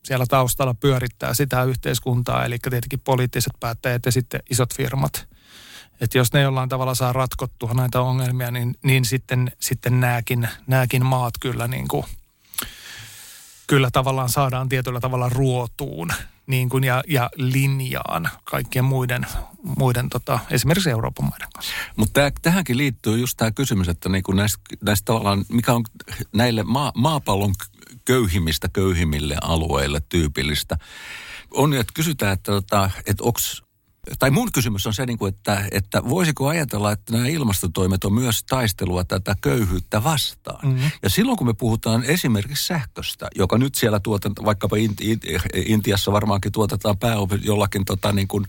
siellä taustalla pyörittää sitä yhteiskuntaa, eli tietenkin poliittiset päättäjät ja sitten isot firmat. Että jos ne jollain tavalla saa ratkottua näitä ongelmia, niin, niin sitten, sitten nämäkin, nämäkin maat kyllä, niin kuin, kyllä tavallaan saadaan tietyllä tavalla ruotuun niin kuin ja, ja linjaan kaikkien muiden, muiden tota, esimerkiksi Euroopan maiden kanssa. Mutta tähänkin liittyy just tämä kysymys, että niin kuin näistä, näistä tavallaan, mikä on näille maa, maapallon köyhimmistä köyhimmille alueille tyypillistä, on, että kysytään, että, tota, että onko tai mun kysymys on se, niin kuin, että, että voisiko ajatella, että nämä ilmastotoimet on myös taistelua tätä köyhyyttä vastaan. Mm-hmm. Ja silloin kun me puhutaan esimerkiksi sähköstä, joka nyt siellä tuotetaan, vaikkapa Intiassa varmaankin tuotetaan pääosin jollakin tota, niin kuin,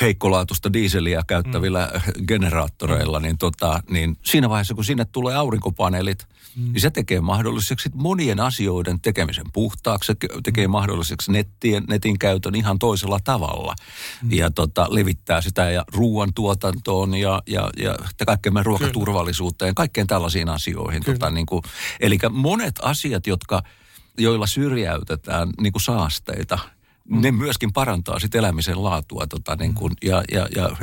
heikkolaatusta diiseliä käyttävillä mm. generaattoreilla, niin, tota, niin siinä vaiheessa, kun sinne tulee aurinkopaneelit, mm. niin se tekee mahdolliseksi monien asioiden tekemisen puhtaaksi, se tekee mm. mahdolliseksi nettien, netin käytön ihan toisella tavalla. Mm. Ja tota, levittää sitä ja ruoantuotantoon ja, ja, ja kaikkeen ruokaturvallisuuteen, ja kaikkeen tällaisiin asioihin. Tota, niin kuin, eli monet asiat, jotka, joilla syrjäytetään niin kuin saasteita – ne myöskin parantaa sit elämisen laatua tota, niin kun, ja, ja, ja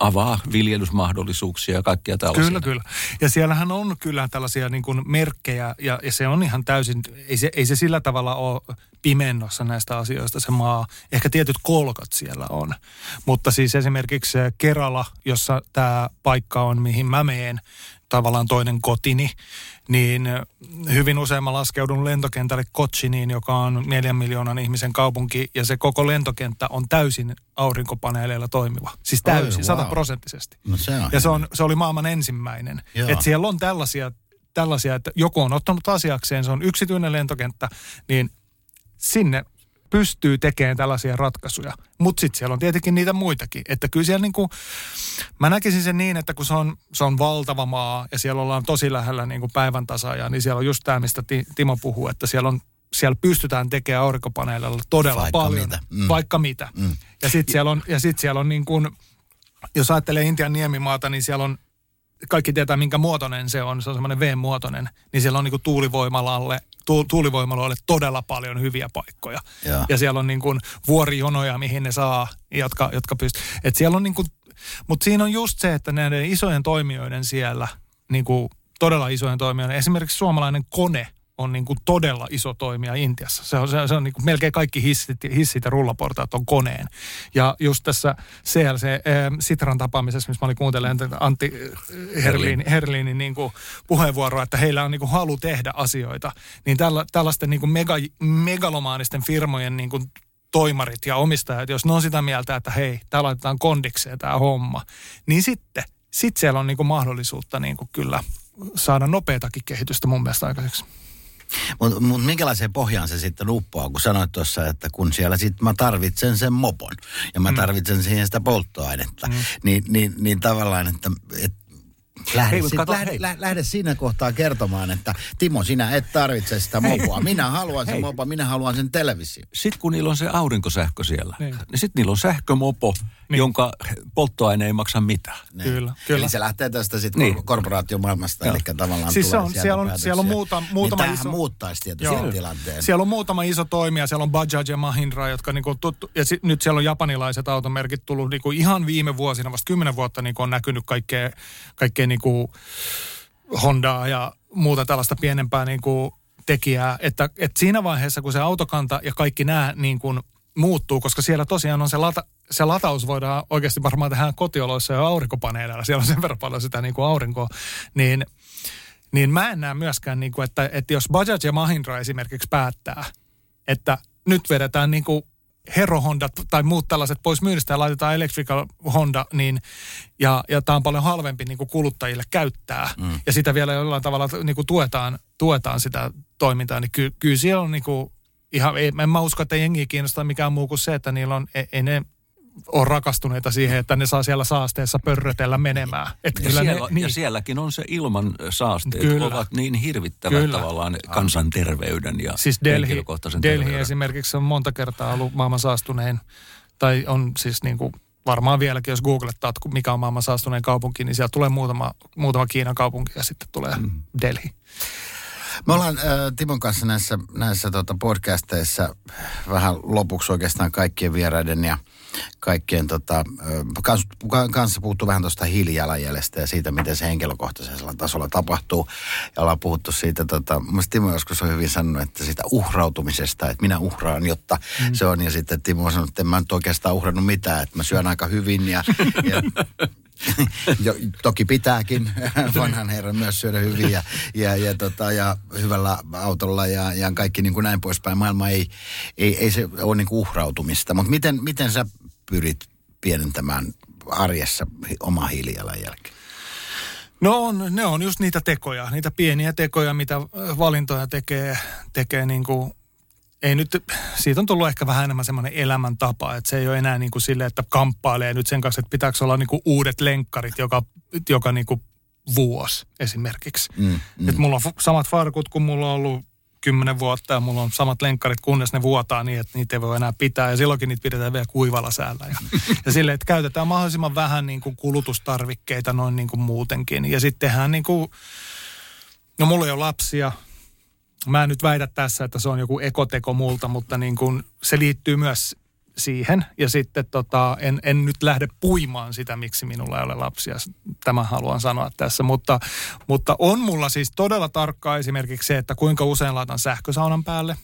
avaa viljelysmahdollisuuksia ja kaikkia tällaisia. Kyllä, kyllä. Ja siellähän on kyllä tällaisia niin kuin merkkejä ja, ja se on ihan täysin, ei se, ei se sillä tavalla ole pimennossa näistä asioista se maa. Ehkä tietyt kolkat siellä on. Mutta siis esimerkiksi Kerala, jossa tämä paikka on, mihin mä meen, tavallaan toinen kotini, niin hyvin usein mä laskeudun lentokentälle Kochiniin, joka on neljän miljoonan ihmisen kaupunki, ja se koko lentokenttä on täysin aurinkopaneeleilla toimiva. Siis täysin, sataprosenttisesti. Wow. No se ja se, on, se oli maailman ensimmäinen. Että siellä on tällaisia, tällaisia, että joku on ottanut asiakseen, se on yksityinen lentokenttä, niin sinne pystyy tekemään tällaisia ratkaisuja. Mutta sitten siellä on tietenkin niitä muitakin. Että kyllä siellä niin kuin, mä näkisin sen niin, että kun se on, se on valtava maa ja siellä ollaan tosi lähellä niin kuin päivän tasaajaa, niin siellä on just tämä, mistä Timo puhuu, että siellä on siellä pystytään tekemään aurinkopaneeleilla todella Vaikka paljon. mitä. Mm. Vaikka mitä. Mm. Ja sitten siellä on, ja sit siellä on niin kuin, jos ajattelee Intian niemimaata, niin siellä on, kaikki tietää minkä muotoinen se on, se on semmoinen V-muotoinen, niin siellä on niin tuulivoimalalle, tu, tuulivoimaloille todella paljon hyviä paikkoja. Joo. Ja siellä on niin kuin vuorijonoja, mihin ne saa, jotka, jotka pystyy. Et siellä on niin kuin, mutta siinä on just se, että näiden isojen toimijoiden siellä, niin kuin todella isojen toimijoiden, esimerkiksi suomalainen kone on niin kuin todella iso toimija Intiassa. Se on, se, se on niin kuin melkein kaikki hissit, hissit ja rullaportaat on koneen. Ja just tässä CLC äh, Sitran tapaamisessa, missä mä olin kuuntelemaan Antti äh, Herliinin, Herliinin niin kuin puheenvuoroa, että heillä on niin kuin halu tehdä asioita, niin tälla, tällaisten niin kuin mega, megalomaanisten firmojen niin kuin toimarit ja omistajat, jos ne on sitä mieltä, että hei, tää laitetaan kondikseen tämä homma, niin sitten sit siellä on niinku mahdollisuutta niinku kyllä saada nopeatakin kehitystä mun mielestä aikaiseksi. Mutta mut minkälaiseen pohjaan se sitten uppoaa, kun sanoit tuossa, että kun siellä sitten mä tarvitsen sen mopon ja mä tarvitsen siihen sitä polttoainetta, mm. niin, niin, niin tavallaan, että, että Lähde, Hei, hei, sit, kato, lähde, hei. lähde, siinä kohtaa kertomaan, että Timo, sinä et tarvitse sitä mopoa. Minä haluan sen Hei. mopoa, minä haluan sen televisio. Sitten kun niillä on se aurinkosähkö siellä, Niin. niin, niin sitten niillä on sähkömopo, niin. jonka polttoaine ei maksa mitään. Niin. Kyllä, kyllä. Eli se lähtee tästä sitten Niin. niin. korporaatiomaailmasta, eli tavallaan Siis tulee on- siellä on- päätöksiä. siellä on muuta- muutama niin iso- muuttaisi tietysti Joo. tilanteen. Siellä on muutama iso toimija, siellä on Bajaj ja Mahindra, jotka niinku tuttu, ja sit, nyt siellä on japanilaiset automerkit tullut niinku ihan viime vuosina, vasta kymmenen vuotta niinku on näkynyt kaikkea, kaikkea niinku Hondaa ja muuta tällaista pienempää niinku tekijää, että, että siinä vaiheessa, kun se autokanta ja kaikki nämä niin kuin muuttuu, koska siellä tosiaan on se, lata, se lataus voidaan oikeasti varmaan tehdä kotioloissa ja aurinkopaneeleilla, siellä on sen verran paljon sitä niin kuin aurinkoa, niin, niin mä en näe myöskään, niin kuin, että, että jos Bajaj ja Mahindra esimerkiksi päättää, että nyt vedetään niin kuin Hero Honda tai muut tällaiset pois myynnistä ja laitetaan Electrical Honda, niin, ja, ja tämä on paljon halvempi niin kuin kuluttajille käyttää, mm. ja sitä vielä jollain tavalla niin kuin tuetaan, tuetaan sitä toimintaa, niin ky, kyllä siellä on niin kuin ihan, ei, en mä usko, että jengiä kiinnostaa mikään muu kuin se, että niillä on, ei, ei ne ole rakastuneita siihen, että ne saa siellä saasteessa pörrötellä menemään. Et Ja, kyllä siellä, ne, niin, ja sielläkin on se ilman saasteet, Kyllä. ovat niin hirvittävät Kyllä. tavallaan kansanterveyden ja Siis Delhi, henkilökohtaisen Delhi terveyden. esimerkiksi on monta kertaa ollut maailman saastunein, tai on siis niin kuin varmaan vieläkin, jos googlettaa, mikä on maailman saastunein kaupunki, niin sieltä tulee muutama, muutama Kiinan kaupunki ja sitten tulee mm. Delhi. Me ollaan äh, Timon kanssa näissä, näissä tota podcasteissa vähän lopuksi oikeastaan kaikkien vieraiden ja kaikkien tota, äh, kans, ka- kanssa puhuttu vähän tuosta hiilijalanjäljestä ja siitä, miten se henkilökohtaisella tasolla tapahtuu. Ja ollaan puhuttu siitä, tota, mun Timo joskus on hyvin sanonut, että siitä uhrautumisesta, että minä uhraan, jotta mm. se on. Ja sitten Timo on sanonut, että en mä nyt oikeastaan uhrannut mitään, että mä syön aika hyvin ja, ja jo, toki pitääkin vanhan herran myös syödä hyvin ja, ja, tota, ja hyvällä autolla ja, ja kaikki niin kuin näin poispäin. Maailma ei, ei, ei se ole niin kuin uhrautumista, mutta miten, miten sä pyrit pienentämään arjessa hi- omaa hiilijalanjälkeä? No on, ne on just niitä tekoja, niitä pieniä tekoja, mitä valintoja tekee, tekee niin kuin, ei nyt, siitä on tullut ehkä vähän enemmän semmoinen elämäntapa, että se ei ole enää niin kuin silleen, että kamppailee nyt sen kanssa, että pitääkö olla niin kuin uudet lenkkarit joka, joka niin kuin vuosi esimerkiksi. Mm, Mm. Että mulla on samat farkut kuin mulla on ollut kymmenen vuotta ja mulla on samat lenkkarit, kunnes ne vuotaa niin, että niitä ei voi enää pitää. Ja silloinkin niitä pidetään vielä kuivalla säällä. Ja, ja silleen, että käytetään mahdollisimman vähän niin kuin kulutustarvikkeita noin niin kuin muutenkin. Ja sitten tehdään niin kuin, no mulla ei ole lapsia. Mä en nyt väitä tässä, että se on joku ekoteko multa, mutta niin kuin se liittyy myös siihen. Ja sitten tota, en, en nyt lähde puimaan sitä, miksi minulla ei ole lapsia. Tämä haluan sanoa tässä. Mutta, mutta on mulla siis todella tarkkaa esimerkiksi se, että kuinka usein laitan sähkösaunan päälle.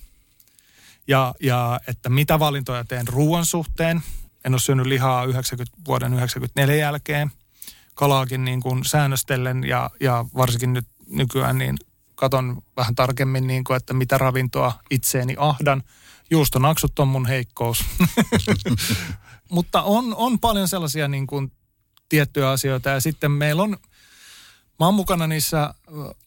Ja, ja että mitä valintoja teen ruoan suhteen. En ole syönyt lihaa 90, vuoden 94 jälkeen. Kalaakin niin kuin säännöstellen ja, ja varsinkin nyt nykyään niin katon vähän tarkemmin, niin kuin, että mitä ravintoa itseeni ahdan. Juustonaksut on mun heikkous. Mutta on, on paljon sellaisia niin kuin tiettyjä asioita ja sitten meillä on, mä oon mukana niissä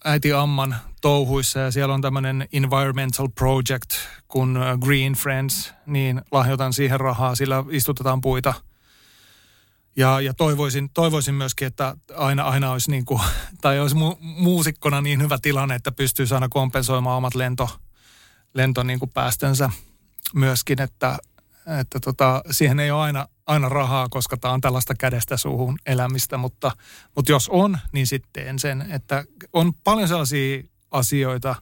äiti Amman touhuissa ja siellä on tämmöinen environmental project kuin ä, Green Friends, niin lahjoitan siihen rahaa, sillä istutetaan puita. Ja, ja toivoisin, toivoisin myöskin, että aina, aina olisi niin kuin, tai olisi mu, muusikkona niin hyvä tilanne, että pystyy aina kompensoimaan omat lento, lento niin kuin päästönsä myöskin, että, että tota, siihen ei ole aina, aina rahaa, koska tämä on tällaista kädestä suuhun elämistä, mutta, mutta jos on, niin sitten sen, että on paljon sellaisia asioita,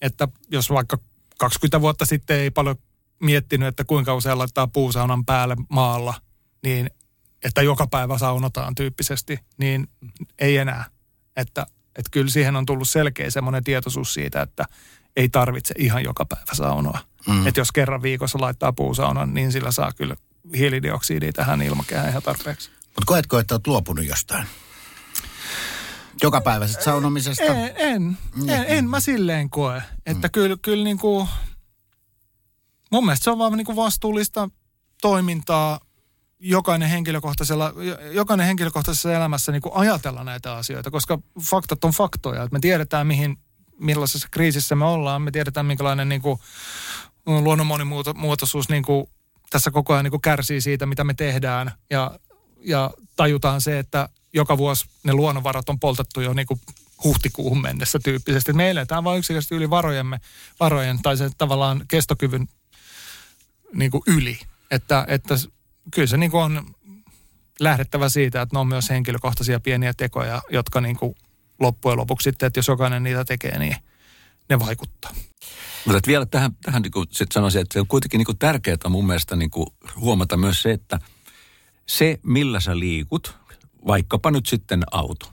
että jos vaikka 20 vuotta sitten ei paljon miettinyt, että kuinka usein laittaa puusaunan päälle maalla, niin että joka päivä saunotaan tyyppisesti, niin ei enää. Että, että kyllä siihen on tullut selkeä semmoinen tietoisuus siitä, että ei tarvitse ihan joka päivä saunoa. Mm. Että jos kerran viikossa laittaa puusaunan, niin sillä saa kyllä hiilidioksidia tähän ilmakehään ihan tarpeeksi. Mutta koetko, että olet luopunut jostain? Jokapäiväisestä saunomisesta? En, en, en, en mä silleen koe. Että mm. kyllä, kyllä niin kuin, mun mielestä se on vaan niin kuin vastuullista toimintaa jokainen henkilökohtaisella, jokainen henkilökohtaisessa elämässä niin kuin ajatella näitä asioita, koska faktat on faktoja. Että me tiedetään, mihin, millaisessa kriisissä me ollaan. Me tiedetään, minkälainen niin kuin, luonnon monimuotoisuus niin kuin, tässä koko ajan niin kuin kärsii siitä, mitä me tehdään. Ja, ja tajutaan se, että joka vuosi ne luonnonvarat on poltettu jo niin kuin huhtikuuhun mennessä tyyppisesti. Me eletään vain yksinkertaisesti yli varojemme, varojen tai sen tavallaan kestokyvyn niin kuin yli. Että, että kyllä se niin kuin on lähdettävä siitä, että ne on myös henkilökohtaisia pieniä tekoja, jotka niin kuin loppujen lopuksi sitten, että jos jokainen niitä tekee, niin ne vaikuttaa. Mutta vielä tähän, tähän niin kuin sit sanoisin, että se on kuitenkin niin kuin tärkeää mun mielestä niin kuin huomata myös se, että se millä sä liikut, vaikkapa nyt sitten auto,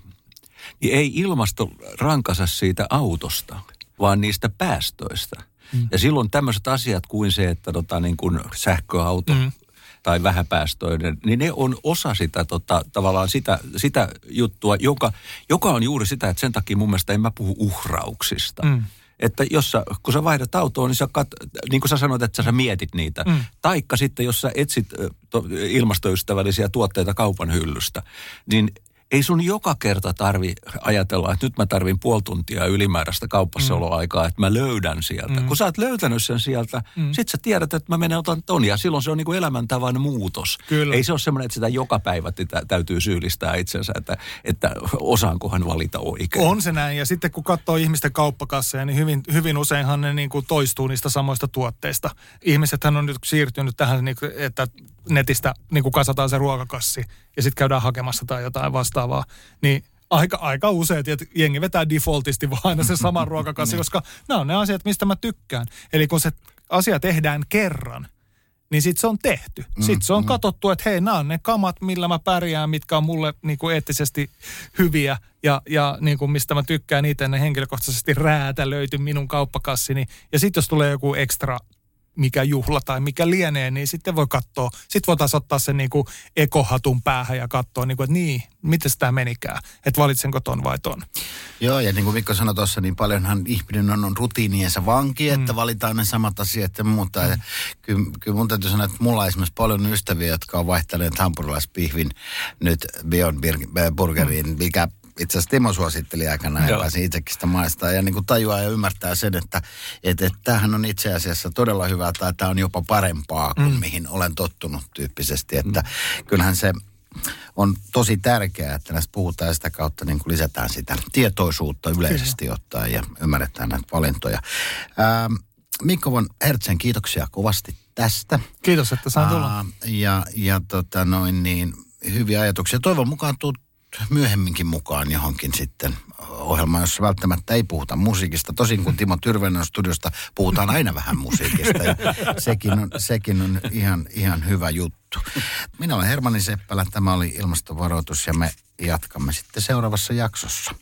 niin ei ilmasto rankasa siitä autosta, vaan niistä päästöistä. Mm. Ja silloin tämmöiset asiat kuin se, että tota, niin kuin sähköauto mm. Tai vähäpäästöinen, niin ne on osa sitä tota, tavallaan sitä, sitä juttua, joka, joka on juuri sitä, että sen takia mun mielestä en mä puhu uhrauksista. Mm että jos sä, kun sä vaihdat autoa, niin sä kat, niin kuin sä sanoit, että sä mietit niitä. Mm. Taikka sitten, jos sä etsit ilmastoystävällisiä tuotteita kaupan hyllystä, niin ei sun joka kerta tarvi ajatella, että nyt mä tarvin puoli tuntia ylimääräistä kauppassaoloaikaa, että mä löydän sieltä. Mm. Kun sä oot löytänyt sen sieltä, mm. sit sä tiedät, että mä menen otan ton ja silloin se on niinku elämäntavan muutos. Kyllä. Ei se ole semmoinen, että sitä joka päivä täytyy syyllistää itsensä, että, että osaankohan valita oikein. On se näin ja sitten kun katsoo ihmisten kauppakasseja, niin hyvin, hyvin useinhan ne niinku toistuu niistä samoista tuotteista. Ihmisethän on nyt siirtynyt tähän, niinku, että netistä niin kuin kasataan se ruokakassi ja sitten käydään hakemassa tai jotain vastaavaa, niin aika, aika usein, että jengi vetää defaultisti vaan aina se sama ruokakassi, niin. koska nämä on ne asiat, mistä mä tykkään. Eli kun se asia tehdään kerran, niin sitten se on tehty. Mm, sitten se on mm. katsottu, että hei, nämä on ne kamat, millä mä pärjään, mitkä on mulle niin kuin eettisesti hyviä ja, ja niin kuin mistä mä tykkään niitä ne henkilökohtaisesti räätälöity minun kauppakassini. Ja sitten jos tulee joku ekstra mikä juhla tai mikä lienee, niin sitten voi katsoa. Sitten voi taas ottaa sen niinku ekohatun päähän ja katsoa, niinku, että niin, miten tämä menikään. Että valitsenko ton vai ton. Joo, ja niin kuin Mikko sanoi tuossa, niin paljonhan ihminen on, on rutiiniensa vanki, mm. että valitaan ne samat asiat ja muuta. Mm. Ja kyllä, kyllä mun täytyy sanoa, että mulla on esimerkiksi paljon ystäviä, jotka on vaihtaneet hampurilaispihvin nyt Beyond Burgeriin, mm. mikä itse asiassa Timo suositteli aikana ja pääsin itsekin sitä maistaa. Ja niin kuin tajuaa ja ymmärtää sen, että, että, että tämähän on itse asiassa todella hyvää tai tämä on jopa parempaa kuin mm. mihin olen tottunut tyyppisesti. Että mm. kyllähän se on tosi tärkeää, että näistä puhutaan ja sitä kautta niin kuin lisätään sitä tietoisuutta yleisesti Kyllä. ottaen ja ymmärretään näitä valintoja. Ähm, Mikko von Hertzen, kiitoksia kovasti tästä. Kiitos, että sain tulla. Ja, ja tota noin niin, hyviä ajatuksia. Toivon mukaan tuut myöhemminkin mukaan johonkin sitten ohjelmaan, jossa välttämättä ei puhuta musiikista. Tosin kun Timo Tyrvänen studiosta puhutaan aina vähän musiikista ja sekin on, sekin on ihan, ihan hyvä juttu. Minä olen Hermanni Seppälä, tämä oli ilmastovaroitus ja me jatkamme sitten seuraavassa jaksossa.